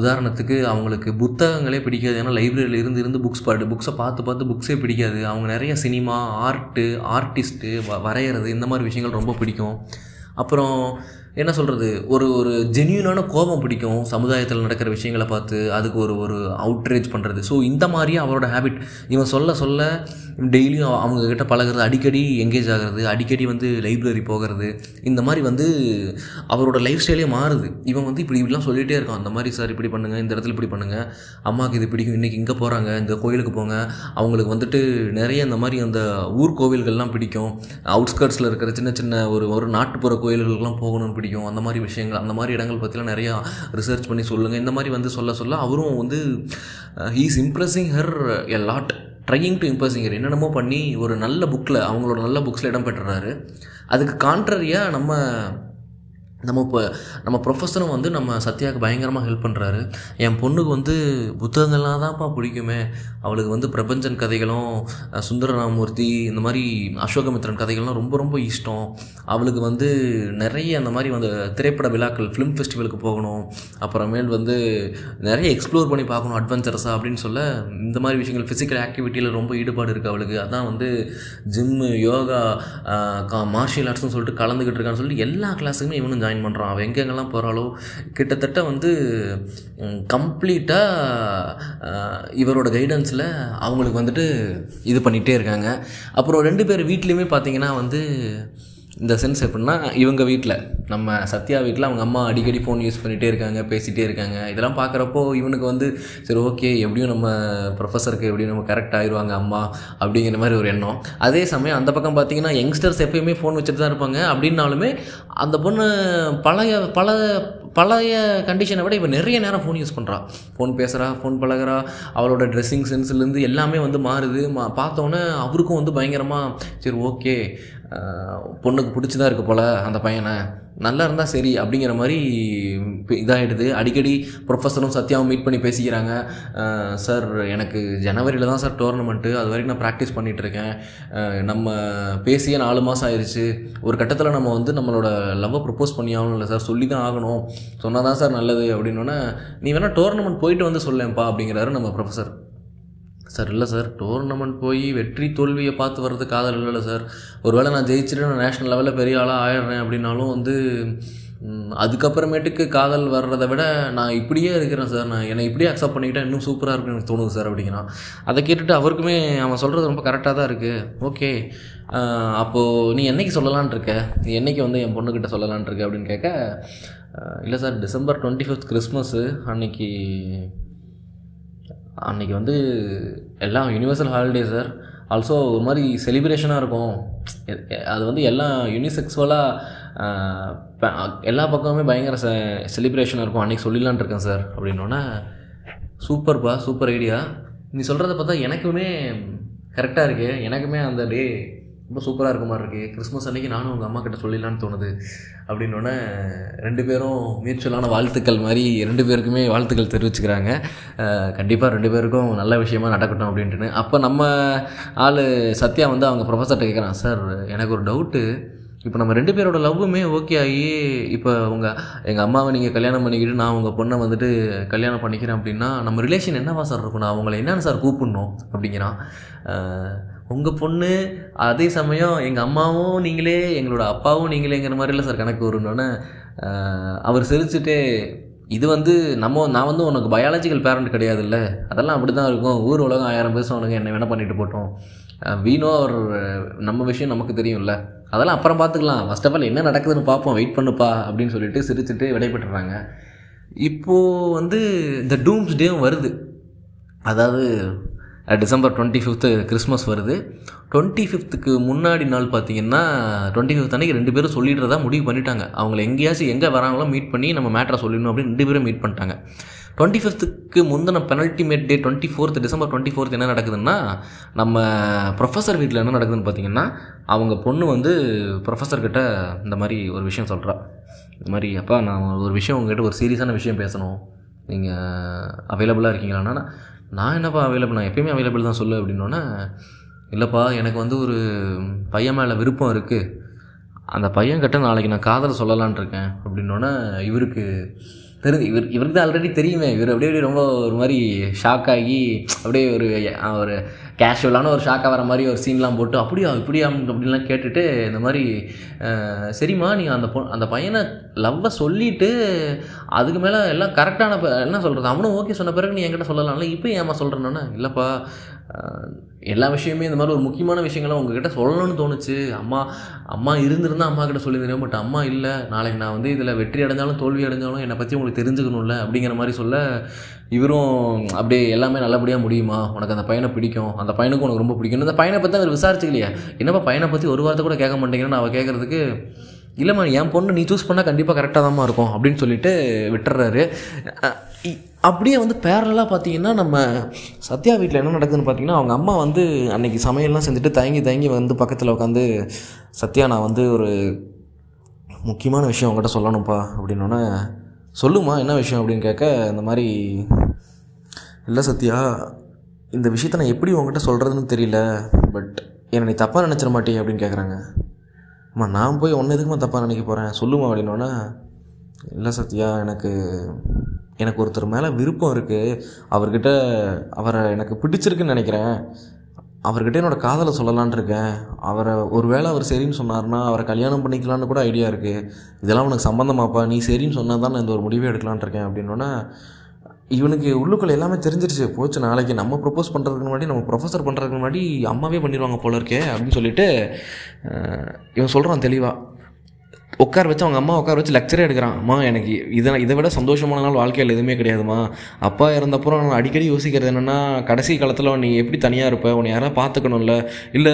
உதாரணத்துக்கு அவங்களுக்கு புத்தகங்களே பிடிக்காது. ஏன்னா லைப்ரரியில் இருந்து இருந்து புக்ஸ் பாடு புக்ஸை பார்த்து பார்த்து புக்ஸே பிடிக்காது. அவங்க நிறைய சினிமா ஆர்ட்டு ஆர்டிஸ்ட்டு வ வரைகிறது இந்த மாதிரி விஷயங்கள் ரொம்ப பிடிக்கும். அப்புறம் என்ன சொல்கிறது ஒரு ஒரு ஜென்யூனான கோபம் பிடிக்கும். சமுதாயத்தில் நடக்கிற விஷயங்களை பார்த்து அதுக்கு ஒரு ஒரு அவுட்ரேஜ் பண்ணுறது ஸோ இந்த மாதிரியே அவரோட ஹேபிட் இவன் சொல்ல சொல்ல டெய்லியும் அவங்க கிட்ட பழகுறது அடிக்கடி எங்கேஜ் ஆகிறது அடிக்கடி வந்து லைப்ரரி போகிறது இந்த மாதிரி வந்து அவரோட லைஃப் ஸ்டைலே மாறுது. இவன் வந்து இப்படி இப்படிலாம் சொல்லிகிட்டே இருக்கான். அந்த மாதிரி சார் இப்படி பண்ணுங்கள் இந்த இடத்துல இப்படி பண்ணுங்கள் அம்மாவுக்கு இது பிடிக்கும் இன்றைக்கி இங்கே போகிறாங்க இந்த கோயிலுக்கு போங்க. அவங்களுக்கு வந்துட்டு நிறைய இந்த மாதிரி அந்த ஊர் கோவில்கள்லாம் பிடிக்கும். அவுட்ஸ்கர்ட்ஸில் இருக்கிற சின்ன சின்ன ஒரு ஒரு நாட்டுப்புற கோயில்களுக்கெல்லாம் போகணும்னு பிடிக்கும். அந்த மாதிரி விஷயங்கள் அந்த மாதிரி இடங்கள் பற்றிலாம் நிறையா ரிசர்ச் பண்ணி சொல்லுங்கள் இந்த மாதிரி வந்து சொல்ல சொல்ல அவரும் வந்து he's impressing her a lot trying to impressing her என்னென்னமோ பண்ணி ஒரு நல்ல புக்கில் அவங்களோட நல்ல புக்ஸில் இடம் பெற்றுறாரு. அதுக்கு கான்ட்ரரியாக நம்ம நம்ம இப்போ நம்ம ப்ரொஃபஸரும் வந்து நம்ம சத்யாவுக்கு பயங்கரமாக ஹெல்ப் பண்ணுறாரு என் பொண்ணுக்கு வந்து புத்தகங்கள்லாம் தான்ப்பா பிடிக்குமே. அவளுக்கு வந்து பிரபஞ்சன் கதைகளும் சுந்தரராமூர்த்தி இந்த மாதிரி அசோகமித்ரன் கதைகள்லாம் ரொம்ப ரொம்ப இஷ்டம். அவளுக்கு வந்து நிறைய அந்த மாதிரி வந்து திரைப்பட விழாக்கள் ஃபிலிம் ஃபெஸ்டிவலுக்கு போகணும். அப்புறமேல் வந்து நிறைய எக்ஸ்ப்ளோர் பண்ணி பார்க்கணும் அட்வென்ச்சரஸாக அப்படின்னு சொல்ல இந்த மாதிரி விஷயங்கள் ஃபிசிக்கல் ஆக்டிவிட்டியில் ரொம்ப ஈடுபாடு இருக்குது அவளுக்கு. அதான் வந்து ஜிம்மு யோகா கா மார்ஷியல் ஆர்ட்ஸ்னு சொல்லிட்டு கலந்துக்கிட்டு இருக்கான்னு சொல்லிட்டு எல்லா கிளாஸுக்குமே இவனும் ஜாயின் பண்ணுறான் அவன் எங்கெங்கெல்லாம் போகிறாளோ கிட்டத்தட்ட வந்து கம்ப்ளீட்டாக இவரோட கைடன்ஸில் அவங்களுக்கு வந்துட்டு இது பண்ணிகிட்டே இருக்காங்க. அப்புறம் ரெண்டு பேர் வீட்லேயுமே பார்த்தீங்கன்னா வந்து இந்த சென்ஸ் எப்படின்னா இவங்க வீட்டில் நம்ம சத்யா வீட்டில் அவங்க அம்மா அடிக்கடி ஃபோன் யூஸ் பண்ணிகிட்டே இருக்காங்க பேசிகிட்டே இருக்காங்க. இதெல்லாம் பார்க்குறப்போ இவனுக்கு வந்து சரி ஓகே எப்படியும் நம்ம ப்ரொஃபஸருக்கு எப்படியும் நம்ம கரெக்ட் ஆயிடுவாங்க அம்மா அப்படிங்கிற மாதிரி ஒரு எண்ணம். அதே சமயம் அந்த பக்கம் பார்த்தீங்கன்னா யங்ஸ்டர்ஸ் எப்பயுமே ஃபோன் வச்சுட்டு தான் இருப்பாங்க. அப்படின்னாலுமே அந்த பொண்ணு பழைய பல பழைய கண்டிஷனை விட இப்போ நிறைய நேரம் ஃபோன் யூஸ் பண்ணுறா ஃபோன் பேசுகிறா ஃபோன் பழகுறா அவளோட ட்ரெஸ்ஸிங் சென்ஸ்லேருந்து எல்லாமே வந்து மாறுது. மா பார்த்தோன்னே அவருக்கும் வந்து பயங்கரமாக சரி ஓகே பொண்ணுக்கு பிடிச்சி தான் இருக்கு போல் அந்த பையனை. நல்லா இருந்தால் சரி அப்படிங்கிற மாதிரி இதாகிடுது அடிக்கடி ப்ரொஃபஸரும் சத்யாவும் மீட் பண்ணி பேசிக்கிறாங்க. சார் எனக்கு ஜனவரியில் தான் சார் டோர்னமெண்ட்டு அது வரைக்கும் நான் ப்ராக்டிஸ் பண்ணிகிட்ருக்கேன் நம்ம பேசியே நாலு மாதம் ஆயிடுச்சு ஒரு கட்டத்தில் நம்ம வந்து நம்மளோட லவ்வை ப்ரப்போஸ் பண்ணி ஆகணும் இல்லை சார். சொல்லி தான் ஆகணும். சொன்னால் தான் சார் நல்லது அப்படின்னோடனே நீ வேணால் டோர்னமெண்ட் போயிட்டு வந்து சொல்லேன்ப்பா அப்படிங்கிறாரு நம்ம ப்ரொஃபஸர் சார் இல்லை சார். டோர்னமெண்ட் போய் வெற்றி தோல்வியை பார்த்து வர்றது காதல் இல்லைல்ல சார். ஒருவேளை நான் ஜெயிச்சுட்டு நான் நேஷ்னல் லெவலில் பெரிய ஆளாக ஆயிடுறேன் அப்படின்னாலும் வந்து அதுக்கப்புறமேட்டுக்கு காதல் வர்றதை விட நான் இப்படியே இருக்கிறேன் சார். நான் என்னை இப்படியே அக்செப்ட் பண்ணிக்கிட்டேன் இன்னும் சூப்பராக இருக்குன்னு எனக்கு தோணுது சார் அப்படிங்கிறான் அதை கேட்டுட்டு அவருக்குமே அவன் சொல்கிறது ரொம்ப கரெக்டாக தான் இருக்குது ஓகே. அப்போது நீ என்னைக்கு சொல்லலான் இருக்க? நீ என்னைக்கு வந்து என் பொண்ணுக்கிட்ட சொல்லலான் இருக்க அப்படின்னு கேட்க இல்லை sir December twenty fifth Christmas அன்னைக்கு அன்றைக்கி வந்து எல்லாம் யூனிவர்சல் ஹாலிடே சார் ஆல்சோ ஒரு மாதிரி செலிப்ரேஷனாக இருக்கும். எ- அது வந்து எல்லாம் யூனிசெக்ஸுவலாக எல்லா பக்கமுமே பயங்கர செ செலிப்ரேஷனாக இருக்கும். அன்றைக்கி சொல்லிடலான் இருக்கேன் சார் அப்படின்னோடனே சூப்பர்ப்பா சூப்பர் ஐடியா நீ சொல்கிறத பார்த்தா எனக்குமே கரெக்டாக இருக்குது எனக்குமே அந்த டே ரொம்ப சூப்பராக இருக்க மாதிரி இருக்குது கிறிஸ்மஸ் அன்னைக்கு நானும் உங்கள் அம்மா கிட்ட சொல்லிடலான்னு தோணுது. அப்படின்னோடனே ரெண்டு பேரும் மியூச்சுவலான வாழ்த்துக்கள் மாதிரி ரெண்டு பேருக்குமே வாழ்த்துக்கள் தெரிவிச்சுக்கிறாங்க. கண்டிப்பாக ரெண்டு பேருக்கும் நல்ல விஷயமா நடக்கட்டும் அப்படின்ட்டுன்னு. அப்போ நம்ம ஆள் சத்யா வந்து அவங்க ப்ரொஃபஸர்கிட்ட கேட்குறான் சார் எனக்கு ஒரு டவுட்டு இப்போ நம்ம ரெண்டு பேரோட லவ்வுமே ஓகே ஆகி இப்போ உங்கள் எங்கள் அம்மாவை நீங்கள் கல்யாணம் பண்ணிக்கிட்டு நான் உங்கள் பொண்ணை வந்துட்டு கல்யாணம் பண்ணிக்கிறேன் அப்படின்னா நம்ம ரிலேஷன் என்னவா சார் இருக்கும்? நான் அவங்கள என்னென்னு சார் கூப்பிடணும்? அப்படிங்கிறான். உங்கள் பொண்ணு அதே சமயம் எங்கள் அம்மாவும் நீங்களே எங்களோட அப்பாவும் நீங்களேங்கிற மாதிரிலாம் சார் கணக்கு வரும்னோடனே அவர் சிரிச்சுட்டு இது வந்து நம்ம நான் வந்து உனக்கு பயாலஜிக்கல் பேரண்ட் கிடையாதுல்ல. அதெல்லாம் அப்படி தான் இருக்கும். ஊர் உலகம் ஆயிரம் பேசும் என்ன வேணால் பண்ணிட்டு போட்டோம். வீணோ அவர் நம்ம விஷயம் நமக்கு தெரியும்ல. அதெல்லாம் அப்புறம் பார்த்துக்கலாம் ஃபஸ்ட் ஆஃப் ஆல் என்ன நடக்குதுன்னு பார்ப்போம் வெயிட் பண்ணுப்பா அப்படின்னு சொல்லிட்டு சிரிச்சுட்டு விடைபெற்றுறாங்க. இப்போது வந்து இந்த டூம்ஸ் டேவும் வருது. அதாவது டிசம்பர் டுவெண்ட்டி ஃபிஃப்த்து கிறிஸ்மஸ் வருது. டுவெண்ட்டி ஃபிஃப்த்துக்கு முன்னாடி நாள் பார்த்தீங்கன்னா டுவெண்ட்டி ஃபிஃப்த் அன்னைக்கு ரெண்டு பேரும் சொல்லிடுறதா முடிவு பண்ணிட்டாங்க. அவங்கள எங்கேயாச்சும் எங்கே வராங்களோ மீட் பண்ணி நம்ம மேட்ரை சொல்லிடணும் அப்படின்னு ரெண்டு பேரும் மீட் பண்ணிட்டாங்க. டுவெண்ட்டி ஃபிஃப்த்துக்கு முந்தின penultimate day twenty fourth December twenty fourth என்ன நடக்குதுன்னா நம்ம ப்ரொஃபஸர் வீட்டில் என்ன நடக்குதுன்னு பார்த்தீங்கன்னா அவங்க பொண்ணு வந்து ப்ரொஃபஸர்கிட்ட இந்த மாதிரி ஒரு விஷயம் சொல்கிறா இந்த மாதிரி அப்பா நான் ஒரு விஷயம் உங்ககிட்ட ஒரு சீரியஸான விஷயம் பேசணும். நீங்கள் அவைலபிளாக இருக்கீங்களான்னா நான் என்னப்பா அவைலபிள் நான் எப்பயுமே அவைலபிள் தான் சொல்லு அப்படின்னோடனே இல்லைப்பா எனக்கு வந்து ஒரு பையன் மேலே விருப்பம் இருக்குது அந்த பையன்கிட்ட நாளைக்கு நான் காதலை சொல்லலான் இருக்கேன். அப்படின்னோடனே இவருக்கு தெரிஞ்சு இவர் இவருக்கு தான் ஆல்ரெடி தெரியுமே. இவர் அப்படியே அப்படியே ரொம்ப ஒரு மாதிரி ஷாக் ஆகி அப்படியே ஒரு ஒரு கேஷுவலான ஒரு ஷாக்காக வர மாதிரி ஒரு சீன்லாம் போட்டு அப்படியா இப்படியா? அப்படின்லாம் கேட்டுட்டு இந்த மாதிரி சரிம்மா நீ அந்த பொ அந்த பையனை லவ்வை சொல்லிட்டு அதுக்கு மேலே எல்லாம் கரெக்டான ப- என்ன சொல்கிறது அவனும் ஓகே சொன்ன பிறகு நீ என்கிட்ட சொல்லலாம்ல? இப்போ ஏமா சொல்கிறேன்னா இல்லைப்பா எல்லா விஷயமே இந்த மாதிரி ஒரு முக்கியமான விஷயங்களை உங்ககிட்ட சொல்லணும்னு தோணுச்சு. அம்மா அம்மா இருந்திருந்தால் அம்மா கிட்ட சொல்லியிருந்தேன் பட் அம்மா இல்லை. நாளைக்கு நான் வந்து இதில் வெற்றி அடைஞ்சாலும் தோல்வி அடைஞ்சாலும் என்னை பற்றி உங்களுக்கு தெரிஞ்சுக்கணும்ல அப்படிங்கிற மாதிரி சொல்ல இவரும் அப்படியே எல்லாமே நல்லபடியாக முடியுமா? உனக்கு அந்த பையனை பிடிக்கும். அந்த பையனுக்கு உனக்கு ரொம்ப பிடிக்கும். அந்த பையனை பற்றி அவர் விசாரிச்சுக்கலையா. என்னப்பா பையனை பற்றி ஒரு வார்த்தை கூட கேட்க மாட்டேங்கிறேன்னு அவள் கேட்குறதுக்கு இல்லைம்மா என் பொண்ணு நீ சூஸ் பண்ணால் கண்டிப்பாக கரெக்டாக தான்மா இருக்கும். அப்படின்னு சொல்லிட்டு விட்டுறாரு. அப்படியே வந்து பேரலாக பார்த்தீங்கன்னா நம்ம சத்யா வீட்டில் என்ன நடக்குதுன்னு பார்த்தீங்கன்னா அவங்க அம்மா வந்து அன்றைக்கி சமையல்லாம் செஞ்சுட்டு தயங்கி தயங்கி வந்து பக்கத்தில் உட்காந்து சத்யா நான் வந்து ஒரு முக்கியமான விஷயம் அவங்ககிட்ட சொல்லணும்ப்பா அப்படின்னோடனே சொல்லுமா என்ன விஷயம்? அப்படின்னு கேட்க இந்த மாதிரி இல்லை சத்யா இந்த விஷயத்தை நான் எப்படி உங்ககிட்ட சொல்கிறதுன்னு தெரியல பட் என்னை நீ தப்பாக நினச்சிட மாட்டே அப்படின்னு கேட்குறாங்க அம்மா நான் போய் ஒன்று எதுக்குமா தப்பாக நினைக்க போகிறேன் சொல்லுமா அப்படின்னோடனே இல்லை சத்யா எனக்கு எனக்கு ஒருத்தர் மேலே விருப்பம் இருக்குது அவர்கிட்ட அவரை எனக்கு பிடிச்சிருக்குன்னு நினைக்கிறேன். அவர்கிட்ட என்னோடய காதலை சொல்லலான் இருக்கேன். அவரை ஒருவேளை அவர் சரின்னு சொன்னார்னா அவரை கல்யாணம் பண்ணிக்கலான்னு கூட ஐடியா இருக்குது இதெல்லாம் உனக்கு சம்மந்தமாப்பா நீ சரின்னு சொன்னால் தான் நான் இந்த ஒரு முடிவே எடுக்கலான் இருக்கேன் அப்படின்னோடனே இவனுக்கு உள்ளுக்குள்ளே எல்லாமே தெரிஞ்சிருச்சு. போச்சு நாளைக்கு நம்ம ப்ரொப்போஸ் பண்ணுறதுக்கு முன்னாடி நம்ம ப்ரொஃபஸர் பண்ணுறதுக்கு முன்னாடி அம்மாவே பண்ணிடுவாங்க போல இருக்கே அப்படின்னு சொல்லிட்டு இவன் சொல்கிறான் தெளிவாக உட்கார வச்சு அவங்க அம்மா உட்கார வச்சு லெக்சரே எடுக்கிறான். அம்மா எனக்கு இதை இதை விட சந்தோஷமான நாள் வாழ்க்கையில் எதுவுமே கிடையாதும்மா. அப்பா இறந்தப்புறம் நான் அடிக்கடி யோசிக்கிறது என்னென்னா கடைசி காலத்தில் நீ எப்படி தனியாக இருப்ப? உன்னை யாராவது பார்த்துக்கணும்ல. இல்லை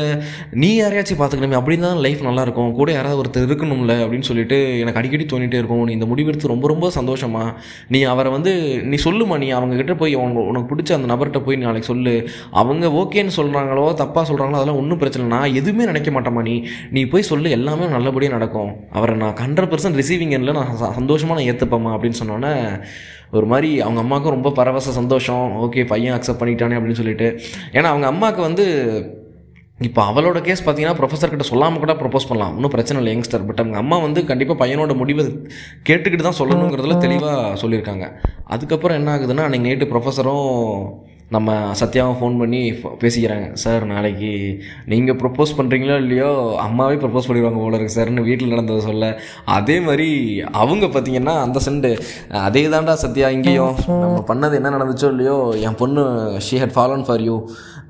நீ யாரையாச்சும் பார்த்துக்கணுமே. அப்படின்னு தான் லைஃப் நல்லாயிருக்கும். கூட யாராவது ஒருத்தர் இருக்கணும்ல அப்படின்னு சொல்லிட்டு எனக்கு அடிக்கடி தோணிகிட்டே இருக்கும். நீ இந்த முடிவெடுத்து ரொம்ப ரொம்ப சந்தோஷமா நீ அவரை வந்து நீ சொல்லுமா நீ அவங்கக்கிட்ட போய் அவங்க உனக்கு பிடிச்ச அந்த நபர்கிட்ட போய் நாளைக்கு சொல்லு. அவங்க ஓகேன்னு சொல்கிறாங்களோ தப்பாக சொல்கிறாங்களோ அதெல்லாம் ஒன்றும் பிரச்சனை நான் எதுவுமே நினைக்க மாட்டேம்மா நீ. நீ போய் சொல்லு. எல்லாமே நல்லபடியாக நடக்கும். அவரை நான் ஹண்ட்ரட் பர்சன்ட் ரிசீவிங் எண்ணில் நான் ச- சந்தோஷமா நான் ஏற்றுப்பேம்மா அப்படின்னு சொன்னோன்னே ஒரு மாதிரி அவங்க அம்மாவுக்கும் ரொம்ப பரவச சந்தோஷம். ஓகே பையன் அக்செப்ட் பண்ணிட்டானே அப்படின்னு சொல்லிட்டு. ஏன்னா அவங்க அம்மாவுக்கு வந்து இப்போ அவளோட கேஸ் பார்த்தீங்கன்னா ப்ரொஃபஸர் கிட்ட சொல்லாமல் கூட ப்ரொப்போஸ் பண்ணலாம். ஒன்றும் பிரச்சனை இல்லை யங்ஸ்டர் பட் அவங்க அம்மா வந்து கண்டிப்பாக பையனோட முடிவை கேட்டுக்கிட்டு தான் சொல்லணுங்கிறதுல தெளிவாக சொல்லியிருக்காங்க. அதுக்கப்புறம் என்ன ஆகுதுன்னா அன்றைக்கி நைட்டு ப்ரொஃபஸரும் நம்ம சத்யாவும் ஃபோன் பண்ணி பேசிக்கிறாங்க. சார் நாளைக்கு நீங்கள் ப்ரப்போஸ் பண்ணுறீங்களோ இல்லையோ அம்மாவே ப்ரப்போஸ் பண்ணிடுவாங்க போல இருக்கு சார்னு வீட்டில் நடந்ததை சொல்ல. அதே மாதிரி அவங்க பார்த்தீங்கன்னா அந்த செண்டு அதே தான்டா சத்யா இங்கேயும். நம்ம பண்ணது என்ன நடந்துச்சோ இல்லையோ என் பொண்ணு she had fallen for you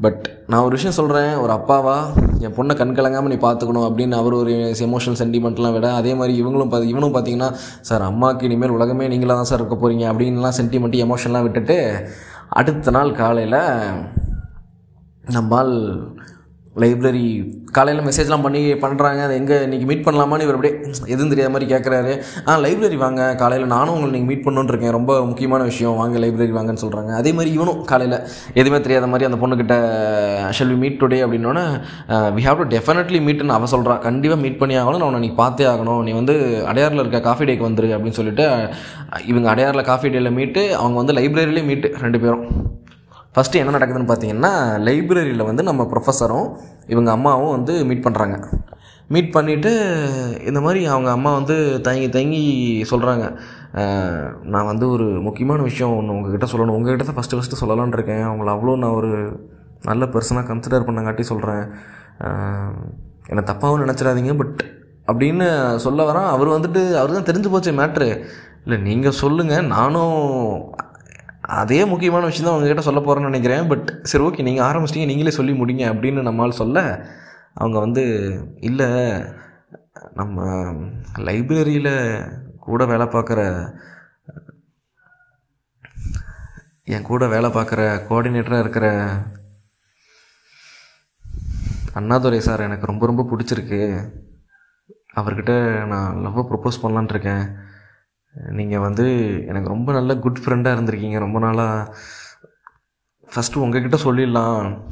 but நான் ஒரு விஷயம் சொல்கிறேன் ஒரு அப்பாவா என் பொண்ணை கண் கலங்காமல் நீ பார்த்துக்கணும் அப்படின்னு அவர் ஒரு எமோஷனல் சென்டிமெண்ட்லாம் விட அதே மாதிரி இவங்களும் பார்த்து இவனும் பார்த்தீங்கன்னா சார் அம்மாவுக்கு இனிமேல் உலகமே நீங்களாக தான் சார் இருக்க போகிறீங்க அப்படின்லாம் சென்டிமெண்ட் எமோஷன்லாம் விட்டுட்டு அடுத்த நாள் காலையில் நம்மால் லைப்ரரி காலையில் மெசேஜ்லாம் பண்ணி பண்ணுறாங்க அது எங்கே இன்றைக்கி மீட் பண்ணலாமான்னு இவர் அப்படியே எதுவும் தெரியாத மாதிரி கேட்குறாரு ஆ லைப்ரரி வாங்க. காலையில் நானும் உங்களை நீங்கள் மீட் பண்ணுன்னு இருக்கேன். ரொம்ப முக்கியமான விஷயம். வாங்க லைப்ரரி வாங்கன்னு சொல்கிறாங்க அதே மாதிரி இவனும் காலையில் எதுவுமே தெரியாத மாதிரி அந்த பொண்ணுக்கிட்ட ஷெல் வி மீட் டுடே அப்படின்னோடனே we uh, have to definitely மீட்னு அவள் சொல்கிறான் கண்டிப்பாக மீட் பண்ணி ஆகணும். நான் உன்னை நீ பார்த்தே ஆகணும். நீ வந்து அடையாரில் இருக்க காஃபி டேக்கு வந்துரு அப்படின்னு சொல்லிட்டு இவங்க அடையாரில் காஃபி டேயில் மீட்டு அவங்க வந்து லைப்ரரியிலே மீட்டு ரெண்டு பேரும். ஃபஸ்ட்டு என்ன நடக்குதுன்னு பார்த்தீங்கன்னா லைப்ரரியில் வந்து நம்ம ப்ரொஃபஸரும் இவங்க அம்மாவும் வந்து மீட் பண்ணுறாங்க மீட் பண்ணிவிட்டு இந்த மாதிரி அவங்க அம்மா வந்து தயங்கி தயங்கி சொல்கிறாங்க நான் வந்து ஒரு முக்கியமான விஷயம் ஒன்று உங்ககிட்ட சொல்லணும். உங்ககிட்ட தான் ஃபஸ்ட்டு ஃபஸ்ட்டு சொல்லலான் இருக்கேன். அவங்கள அவ்வளோ நான் ஒரு நல்ல பர்சனாக கன்சிடர் பண்ணங்காட்டி சொல்கிறேன் என்னை தப்பாகவும் நினச்சிடாதீங்க பட் அப்படின்னு சொல்ல வரான். அவர் வந்துட்டு அவர் தான் தெரிஞ்சு போச்சு மேட்ரு இல்லை நீங்கள் சொல்லுங்கள் நானும் அதே முக்கியமான விஷயம் தான் உங்ககிட்ட சொல்ல போகிறேன்னு நினைக்கிறேன். பட் சரி ஓகே நீங்கள் ஆரம்பிச்சிட்டீங்க நீங்களே சொல்லி முடிங்க அப்படின்னு நம்மால் சொல்ல அவங்க வந்து இல்லை நம்ம லைப்ரரியில் கூட வேலை பார்க்குற என் கூட வேலை பார்க்குற கோஆர்டினேட்டராக இருக்கிற அண்ணாதுரை சார் எனக்கு ரொம்ப ரொம்ப பிடிச்சிருக்கு. அவர்கிட்ட நான் லவ்வை ப்ரப்போஸ் பண்ணலான்ட்டு இருக்கேன். நீங்கள் வந்து எனக்கு ரொம்ப நல்ல குட் ஃப்ரெண்டாக இருந்திருக்கீங்க. ரொம்ப நாளாக ஃபஸ்ட்டு உங்ககிட்ட சொல்லிடலாம்.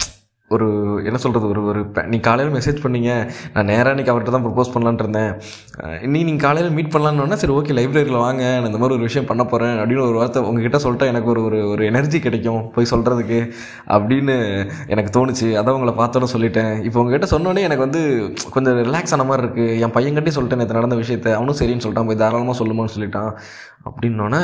ஒரு என்ன சொல்கிறது ஒரு ஒரு நீ காலையில் மெசேஜ் பண்ணீங்க. நான் நேராக இன்றைக்கி அவர்கிட்ட தான் ப்ரப்போஸ் பண்ணலான்ட்டு இருந்தேன். அஹ் நீ நீங்கள் காலையில் மீட் பண்ணலான்னு சரி ஓகே லைப்ரரியில் வாங்க நான் இந்த மாதிரி ஒரு விஷயம் பண்ண போகிறேன் அப்படின்னு ஒரு வார்த்தை உங்ககிட்ட சொல்லிட்டா எனக்கு ஒரு ஒரு ஒரு எனர்ஜி கிடைக்கும் போய் சொல்கிறதுக்கு அப்படின்னு எனக்கு தோணுச்சு. அதான் உங்களை பார்த்தோட சொல்லிட்டேன். இப்போ உங்ககிட்ட சொன்னோன்னே எனக்கு வந்து கொஞ்சம் ரிலாக்ஸ் ஆன மாதிரி இருக்குது என் பையன்கிட்டே சொல்லிட்டேன் நேற்று நடந்த விஷயத்த. அவனும் சரின்னு சொல்லிட்டான் போய் தாராளமாக சொல்லுமான்னு சொல்லிட்டான் அப்படின்னோடனே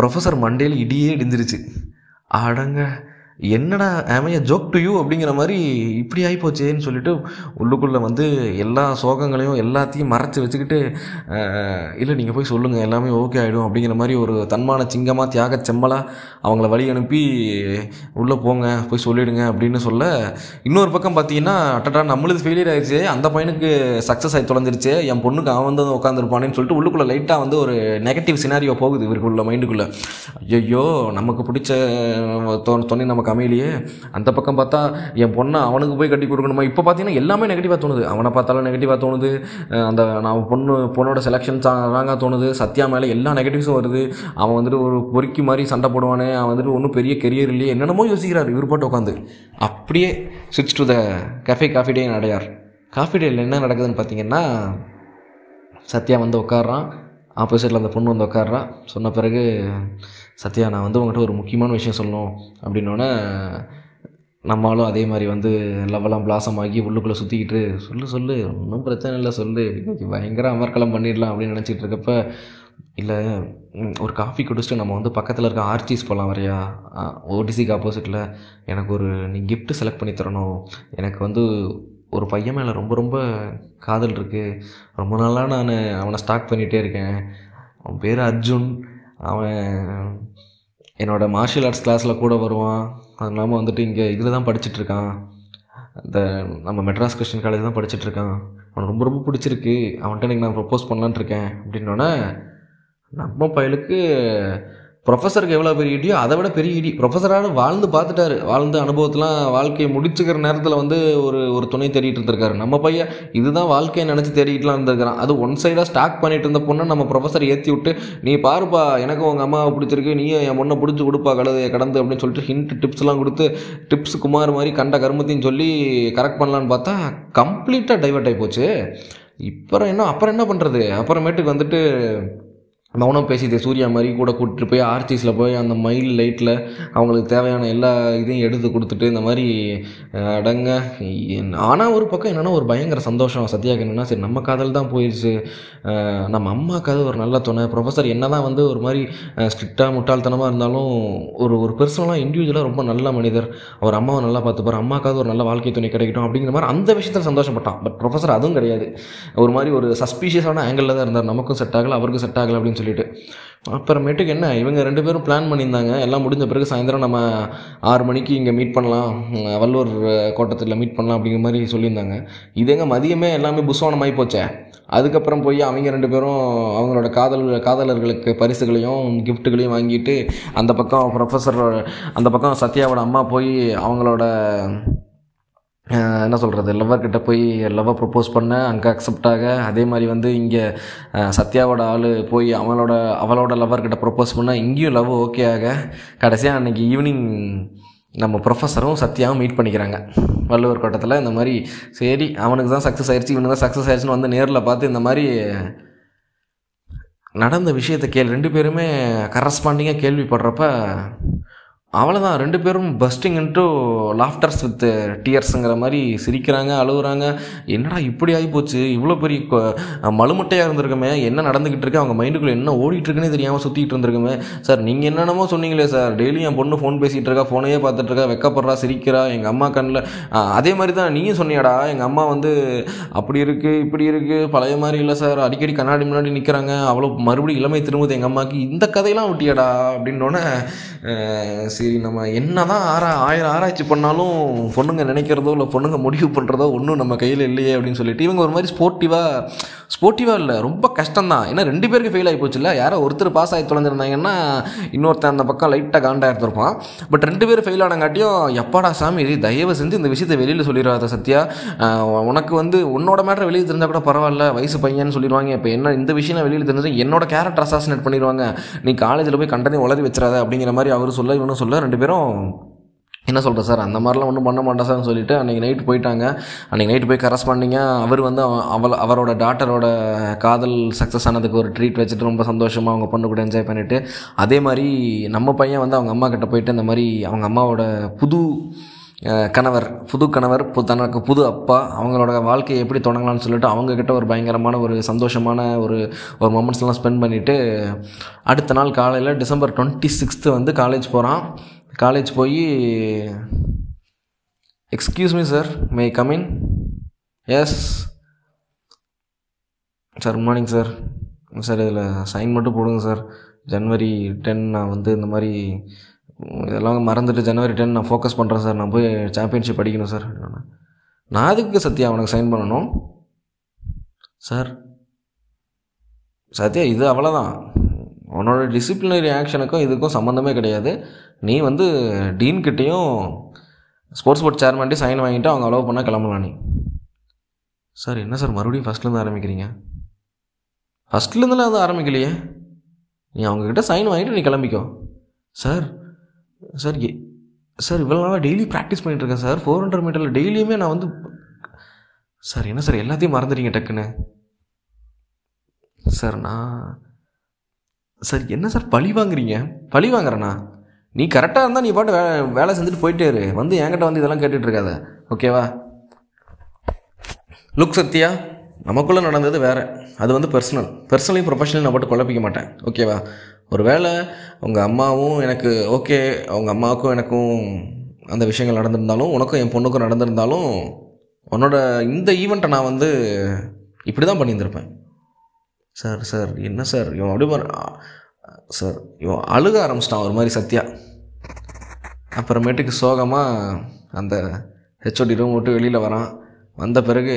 ப்ரொஃபஸர் மண்டேல இடியே இடிஞ்சிருச்சு. அடங்க. என்னடா ஆமைய ஜோக் டு யூ அப்படிங்கிற மாதிரி இப்படி ஆகிப்போச்சேன்னு சொல்லிட்டு உள்ளுக்குள்ளே வந்து எல்லா சோகங்களையும் எல்லாத்தையும் மறைச்சி வச்சுக்கிட்டு இல்லை நீங்கள் போய் சொல்லுங்கள் எல்லாமே ஓகே ஆகிடும் அப்படிங்கிற மாதிரி ஒரு தன்மான சிங்கமாக தியாக செம்மலாக அவங்கள வழி அனுப்பி உள்ளே போங்க போய் சொல்லிடுங்க அப்படின்னு சொல்ல இன்னொரு பக்கம் பார்த்தீங்கன்னா அட்டடா நம்மளுது ஃபெயிலியர் ஆயிடுச்சு அந்த பையனுக்கு சக்ஸஸ் ஆகி தொலைஞ்சிருச்சு என் பொண்ணுக்கு அவன் வந்து உட்காந்துருப்பானேன்னு சொல்லிட்டு உள்ளுக்குள்ளே லைட்டாக வந்து ஒரு நெகட்டிவ் சினாரியோ போகுது இவருக்குள்ள மைண்டுக்குள்ளே ஐயோ நமக்கு பிடிச்ச தொ- துணை நமக்கு அமையலையே அந்த பக்கம் பார்த்தா என் பொண்ணை அவனுக்கு போய் கட்டி கொடுக்கணுமா? இப்போ பார்த்தீங்கன்னா எல்லாமே நெகட்டிவாக தோணுது. அவனை பார்த்தாலும் நெகட்டிவாக தோணுது. அந்த நான் பொண்ணு பொண்ணோட செலெக்ஷன் ராங்காக தோணுது. சத்யா மேலே எல்லா நெகட்டிவ்ஸும் வருது. அவன் வந்துட்டு ஒரு பொறுக்கி மாதிரி சண்டை போடுவானே. அவன் வந்துட்டு ஒன்றும் பெரிய கெரியர் இல்லையே. என்னென்னமோ யோசிக்கிறார். இவர் பாட்டு உட்காந்து அப்படியே switch to the cafe coffee day Adyar coffee டேயில் என்ன நடக்குதுன்னு பார்த்தீங்கன்னா சத்யா வந்து உட்காடுறான் ஆப்போசிட்டில் அந்த பொண்ணு வந்து உட்காடுறான் சொன்ன பிறகு சத்யா நான் வந்து உங்கள்கிட்ட ஒரு முக்கியமான விஷயம் சொல்லணும் அப்படின்னோடனே நம்மளும் அதே மாதிரி வந்து லவ்வெல்லாம் பிளாசம் ஆகி உள்ளுக்குள்ளே சுற்றிக்கிட்டு சொல்லு சொல்லு ஒன்றும் பிரச்சனை இல்லை சொல்லு பயங்கர அமர்க்கலம் பண்ணிடலாம் அப்படின்னு நினச்சிட்டு இருக்கப்ப இல்லை ஒரு காஃபி குடிச்சிட்டு நம்ம வந்து பக்கத்தில் இருக்க ஆர்ச்சிஸ் போகலாம் வரையா? ஓடிசிக்கு ஆப்போசிட்டில் எனக்கு ஒரு நீ கிஃப்ட்டு செலக்ட் பண்ணி தரணும். எனக்கு வந்து ஒரு பையன் மேலே ரொம்ப ரொம்ப காதல் இருக்குது ரொம்ப நாளாக நான் அவனை ஸ்டாக் பண்ணிகிட்டே இருக்கேன். அவன் பேர் அர்ஜுன். அவன் என்னோடய மார்ஷியல் ஆர்ட்ஸ் கிளாஸில் கூட வருவான். அது இல்லாமல் வந்துட்டு இங்கே இதில் தான் படிச்சுட்ருக்கான் இந்த நம்ம மெட்ராஸ் கிறிஸ்டின் காலேஜ் தான் படிச்சுட்ருக்கான் அவனுக்கு ரொம்ப ரொம்ப பிடிச்சிருக்கு. அவன்கிட்ட எனக்கு நான் ப்ரப்போஸ் பண்ணலான்னு இருக்கேன். அப்படின்னோடனே நம்ம பயலுக்கு ப்ரொஃபஸருக்கு எவ்வளோ பெரிய இடியோ அதை விட பெரிய இடி. ப்ரொஃபஸரான வாழ்ந்து பார்த்துட்டாரு. வாழ்ந்த அனுபவத்தெலாம் வாழ்க்கையை முடிச்சுக்கிற நேரத்தில் வந்து ஒரு ஒரு துணை தேடிட்டு இருந்திருக்காரு. நம்ம பையன் இதுதான் வாழ்க்கையை நினச்சி தேடிட்டுலாம் இருந்திருக்கிறான். அது ஒன் சைடாக ஸ்டாக் பண்ணிட்டு இருந்த பொண்ணை நம்ம ப்ரொஃபஸர் ஏற்றி விட்டு நீ பாருப்பா எனக்கு உங்கள் அம்மாவை பிடிச்சிருக்கு நீயும் என் பொண்ணை பிடிச்சி கொடுப்பா கடது கடந்து அப்படின்னு சொல்லிட்டு ஹிண்ட் டிப்ஸ்லாம் கொடுத்து டிப்ஸ் குமார் மாதிரி கண்ட கருமத்தையும் சொல்லி கரெக்ட் பண்ணலான்னு பார்த்தா கம்ப்ளீட்டாக டைவர்ட் ஆகி போச்சு. இப்போ என்ன அப்புறம் என்ன பண்ணுறது அப்புறமேட்டுக்கு வந்துட்டு மௌனம் பேசிட்டு சூர்யா மாதிரி கூட கூட்டிட்டு போய் ஆர்ச்சிஸில் போய் அந்த மயில் லைட்டில் அவங்களுக்கு தேவையான எல்லா இதையும் எடுத்து கொடுத்துட்டு இந்த மாதிரி அடங்க. ஆனால் ஒரு பக்கம் என்னென்னா ஒரு பயங்கர சந்தோஷம். சத்யாக்கு என்னென்னா சரி நம்ம காதல் தான் போயிடுச்சு நம்ம அம்மாக்காவது ஒரு நல்ல துணை ப்ரொஃபஸர் என்ன தான் வந்து ஒரு மாதிரி ஸ்ட்ரிக்டாக முட்டாள்தனமாக இருந்தாலும் ஒரு ஒரு பர்சனலாக இண்டிவிஜுவலாக ரொம்ப நல்ல மனிதர். அவர் அம்மாவை நல்லா பார்த்துப்பார். அம்மாக்காவது ஒரு நல்ல வாழ்க்கை துணை கிடைக்கட்டும் அப்படிங்கிற மாதிரி அந்த விஷயத்தில் சந்தோஷப்பட்டான். பட் ப்ரொஃபஸர் அதுவும் கிடையாது. ஒரு மாதிரி ஒரு சஸ்பீஷியஸான ஆங்கிளில் தான் இருந்தார். நமக்கும் செட் ஆகலை அவருக்கும் செட் ஆகலை அப்படின்னு சொல்லிட்டு. அப்புறமேட்டுக்கு என்ன இவங்க ரெண்டு பேரும் பிளான் பண்ணியிருந்தாங்க. எல்லாம் முடிஞ்ச பிறகு சாயந்தரம் நம்ம ஆறு மணிக்கு இங்கே மீட் பண்ணலாம். வல்லூர் கோட்டத்தில் மீட் பண்ணலாம் அப்படிங்கிற மாதிரி சொல்லியிருந்தாங்க. இதுங்க மதியமே எல்லாமே புஸ்வானமாகி போச்சே. அதுக்கப்புறம் போய் அவங்க ரெண்டு பேரும் அவங்களோட காதல் காதலர்களுக்கு பரிசுகளையும் கிஃப்ட்டுகளையும் வாங்கிட்டு அந்த பக்கம் ப்ரொஃபஸர் அந்த பக்கம் சத்யாவோட அம்மா போய் அவங்களோட என்ன சொல்கிறது லவ்வர்கிட்ட போய் லவ்வை ப்ரப்போஸ் பண்ண அங்கே அக்செப்ட் ஆக அதே மாதிரி வந்து இங்கே சத்யாவோட ஆள் போய் அவளோட அவளோட லவ்வர்கிட்ட ப்ரப்போஸ் பண்ண இங்கேயும் லவ் ஓகே ஆக கடைசியாக அன்றைக்கி ஈவினிங் நம்ம ப்ரொஃபஸரும் சத்யாவும் மீட் பண்ணிக்கிறாங்க. வள்ளுவர் கோட்டத்தில் இந்த மாதிரி சரி அவனுக்கு தான் சக்ஸஸ் ஆயிடுச்சு இவனுக்கு தான் சக்ஸஸ் ஆயிடுச்சுன்னு வந்து நேரில் பார்த்து இந்த மாதிரி நடந்த விஷயத்தை கேள் ரெண்டு பேருமே கரஸ்பாண்டிங்காக கேள்விப்படுறப்ப அவ்வளோதான் ரெண்டு பேரும் பஸ்டிங் இன்ட்டு லாஃப்டர்ஸ் வித் டியர்ஸுங்கிற மாதிரி சிரிக்கிறாங்க அழுகுறாங்க. என்னடா இப்படி ஆகி போச்சு இவ்வளோ பெரிய மலுமட்டையாக இருந்திருக்குமே. என்ன நடந்துக்கிட்டு இருக்கு? அவங்க மைண்டுக்குள்ளே என்ன ஓடிட்டுருக்குன்னு தெரியாமல் சுற்றிட்டு இருந்திருக்குமே. சார் நீங்கள் என்னென்னமோ சொன்னீங்களே சார். டெய்லி என் பொண்ணு ஃபோன் பேசிகிட்டு இருக்கா ஃபோனையே பார்த்துட்டு இருக்கா வெக்கப்படுறா சிரிக்கிறா எங்கள் அம்மா கண்ணில். அதே மாதிரி தான் நீயும் சொன்னியாடா. எங்கள் அம்மா வந்து அப்படி இருக்குது இப்படி இருக்குது பழைய மாதிரி இல்லை சார். அடிக்கடி கண்ணாடி முன்னாடி நிற்கிறாங்க அவ்வளோ மறுபடியும் இளமை திரும்புது எங்கள் அம்மாவுக்கு இந்த கதையெல்லாம் விட்டியாடா? அப்படின்னோடனே நம்ம என்ன தான் ஆரா ஆயிரம் ஆராய்ச்சி பண்ணாலும் பொண்ணுங்க நினைக்கிறதோ இல்லை பொண்ணுங்க முடிவு பண்ணுறதோ ஒன்றும் நம்ம கையில் இல்லையே அப்படின்னு சொல்லிட்டு இவங்க ஒரு மாதிரி ஸ்போர்ட்டிவாக ஸ்போர்ட்டிவாக இல்லை ரொம்ப கஷ்டம்தான். ஏன்னா ரெண்டு பேருக்கு ஃபெயில் ஆகி போச்சுல்ல யாரோ ஒருத்தர் பாஸ் ஆகி தொலைஞ்சிருந்தாங்கன்னா இன்னொருத்தன் அந்த பக்கம் லைட்டாக காண்டாக இருந்திருப்பான். பட் ரெண்டு பேரும் ஃபெயில் ஆனங்காட்டியும் எப்பாடா சாமி இது தயவு செஞ்சு இந்த விஷயத்தை வெளியில் சொல்லிடுவாத சத்யா. உனக்கு வந்து உன்னோட மேட்ரு வெளியில் தெரிஞ்சால் கூட பரவாயில்ல. வயசு பையன் சொல்லிடுவாங்க. இப்போ என்ன இந்த விஷயம் வெளியில் தெரிஞ்சு என்னோட கேரக்டர் அசாசினேட் பண்ணிடுவாங்க. நீ காலேஜில் போய் கண்டனே உளறி வச்சிடாத. அப்படிங்கிற மாதிரி அவர் சொல்ல இவனும் சொல்ல ரெண்டு பேரும் என்ன சொல்கிறேன் சார்? அந்த மாதிரிலாம் ஒன்றும் பண்ண மாட்டேன் சார்னு சொல்லிட்டு அன்றைக்கி நைட் போயிட்டாங்க. அன்றைக்கி நைட் போய் கரஸ்பாண்டிங்க அவர் வந்து அவ- அவள் அவரோட டாட்டரோட காதல் சக்ஸஸ் ஆனதுக்கு ஒரு ட்ரீட் வச்சுட்டு ரொம்ப சந்தோஷமாக அவங்க பொண்ணு கூட என்ஜாய் பண்ணிவிட்டு அதே மாதிரி நம்ம பையன் வந்து அவங்க அம்மா கிட்ட போயிட்டு இந்த மாதிரி அவங்க அம்மாவோட புது கணவர் புது கணவர் பு- தனக்கு புது அப்பா அவங்களோட வாழ்க்கையை எப்படி தொடங்கலாம்னு சொல்லிட்டு அவங்கக்கிட்ட ஒரு பயங்கரமான ஒரு சந்தோஷமான ஒரு ஒரு மொமெண்ட்ஸ்லாம் ஸ்பெண்ட் பண்ணிவிட்டு அடுத்த நாள் காலையில் டிசம்பர் டுவெண்ட்டி சிக்ஸ்த்து வந்து காலேஜ் போகிறான் காலேஜ் போய் excuse me sir may come in yes sir good morning sir sir இதில் சைன் மட்டும் போடுங்க சார் ஜனவரி டென் நான் வந்து இந்த மாதிரி இதெல்லாம் மறந்துட்டு ஜனவரி டென் நான் ஃபோக்கஸ் பண்ணுறேன் சார் நான் போய் சாம்பியன்ஷிப் படிக்கணும் சார் நான் அதுக்கு சத்யா அவனுக்கு சைன் பண்ணணும்? சார் சத்யா இது அவ்வளோதான் உன்னோட டிசிப்ளினரி ஆக்ஷனுக்கும் இதுக்கும் சம்மந்தமே கிடையாது. நீ வந்து டீன்கிட்டேயும் ஸ்போர்ட்ஸ் போர்ட் சேர்மன்ட்டையும் சைன் வாங்கிட்டு அவங்க அலோவ் பண்ணால் கிளம்பலாம் நீ. சார் என்ன சார் மறுபடியும் ஃபஸ்ட்லேருந்து ஆரம்பிக்கிறீங்க? ஃபஸ்ட்லேருந்துலாம் அது ஆரம்பிக்கலையே? நீ அவங்கக்கிட்ட சைன் வாங்கிட்டு நீ கிளம்பிக்கோ. சார் சார் சார் இவ்வளோ நாளாக டெய்லி ப்ராக்டிஸ் பண்ணிட்டு இருக்கேன் சார் ஃபோர் ஹண்ட்ரட் மீட்டரில் டெய்லியுமே நான் வந்து சார் என்ன சார் எல்லாத்தையும் மறந்துட்டீங்க டக்குன்னு? சார் நான் சார் என்ன சார் பழி வாங்குறீங்க? பழி வாங்குறேண்ணா நீ கரெக்டாக இருந்தால் நீ பாட்டு வேலை வேலை செஞ்சுட்டு போயிட்டே இரு. வந்து என்கிட்ட வந்து இதெல்லாம் கேட்டுட்டு இருக்காத ஓகேவா லுக் சத்யா நமக்குள்ளே நடந்தது வேறு. அது வந்து பர்சனல் பர்சனலையும் ப்ரொஃபஷனலையும் நான் போட்டு குழப்பிக்க மாட்டேன். ஓகேவா ஒரு வேளை உங்கள் அம்மாவும் எனக்கு ஓகே அவங்க அம்மாவுக்கும் எனக்கும் அந்த விஷயங்கள் நடந்திருந்தாலும் உனக்கும் என் பொண்ணுக்கும் நடந்திருந்தாலும் உன்னோட இந்த ஈவெண்ட்டை நான் வந்து இப்படி தான் பண்ணியிருந்திருப்பேன். சார் சார் என்ன சார் இவன் அப்படி சார் இவன் அழுக ஆரம்பிச்சிட்டான் ஒரு மாதிரி சத்யா. அப்புறமேட்டுக்கு சோகமாக அந்த ஹெச்ஓடி ரூம் விட்டு வெளியில் வரான். வந்த பிறகு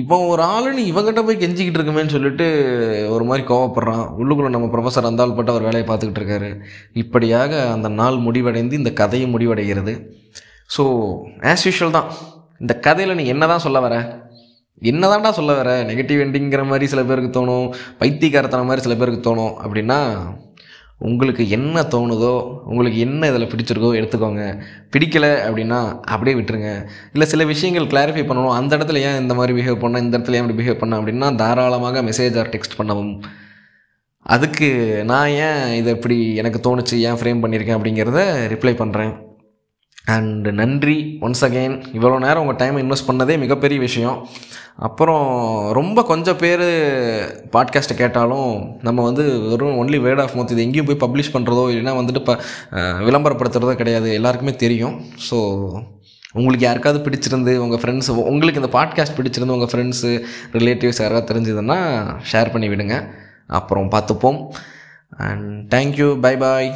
இவன் ஒரு ஆளுன்னு இவங்கிட்ட போய் கெஞ்சிக்கிட்டு இருக்குமேன்னு சொல்லிட்டு ஒரு மாதிரி கோவப்படுறான். உள்ளுக்குள்ளே நம்ம ப்ரொஃபஸர் அந்தாள் பட்டு அவர் வேலையை பார்த்துக்கிட்டு இருக்காரு. இப்படியாக அந்த நாள் முடிவடைந்து இந்த கதையும் முடிவடைகிறது. ஸோ ஆஸ் யூஷுவல் தான். இந்த கதையில் நீ என்ன தான் சொல்ல வர? என்னதான்டா சொல்ல வர? நெகட்டிவ் எண்டிங்கிற மாதிரி சில பேருக்கு தோணும். பைத்தியக்காரத்தன மாதிரி சில பேருக்கு தோணும். அப்படின்னா உங்களுக்கு என்ன தோணுதோ உங்களுக்கு என்ன இதில் பிடிச்சிருக்கோ எடுத்துக்கோங்க. பிடிக்கலை அப்படின்னா அப்படியே விட்டுருங்க. இல்லை சில விஷயங்கள் கிளாரிஃபை பண்ணணும். அந்த இடத்துல ஏன் இந்த மாதிரி பிஹேவ் பண்ண இந்த இடத்துல ஏன் இப்படி பிஹேவ் பண்ண அப்படின்னா தாராளமாக மெசேஜ் ஆர் டெக்ஸ்ட் பண்ணவும். அதுக்கு நான் ஏன் இதை இப்படி எனக்கு தோணுச்சு ஏன் ஃப்ரேம் பண்ணியிருக்கேன் அப்படிங்கிறத ரிப்ளை பண்ணுறேன் அண்ட் நன்றி ஒன்ஸ் அகெயின் இவ்வளோ நேரம் உங்கள் டைமை இன்வெஸ்ட் பண்ணதே மிகப்பெரிய விஷயம். அப்புறம் ரொம்ப கொஞ்சம் பேர் பாட்காஸ்ட்டை கேட்டாலும் நம்ம வந்து வெறும் ஒன்லி வேர்ட் ஆஃப் மவுத் இது எங்கேயும் போய் பப்ளிஷ் பண்ணுறதோ இல்லைன்னா வந்துட்டு இப்போ விளம்பரப்படுத்துகிறதோ கிடையாது. எல்லாருக்குமே தெரியும். ஸோ உங்களுக்கு யாருக்காவது பிடிச்சிருந்து உங்கள் ஃப்ரெண்ட்ஸ் உங்களுக்கு இந்த பாட்காஸ்ட் பிடிச்சிருந்து உங்கள் ஃப்ரெண்ட்ஸு ரிலேட்டிவ்ஸ் யாராவது தெரிஞ்சதுன்னா ஷேர் பண்ணி விடுங்க. அப்புறம் பார்த்துப்போம். And thank you bye bye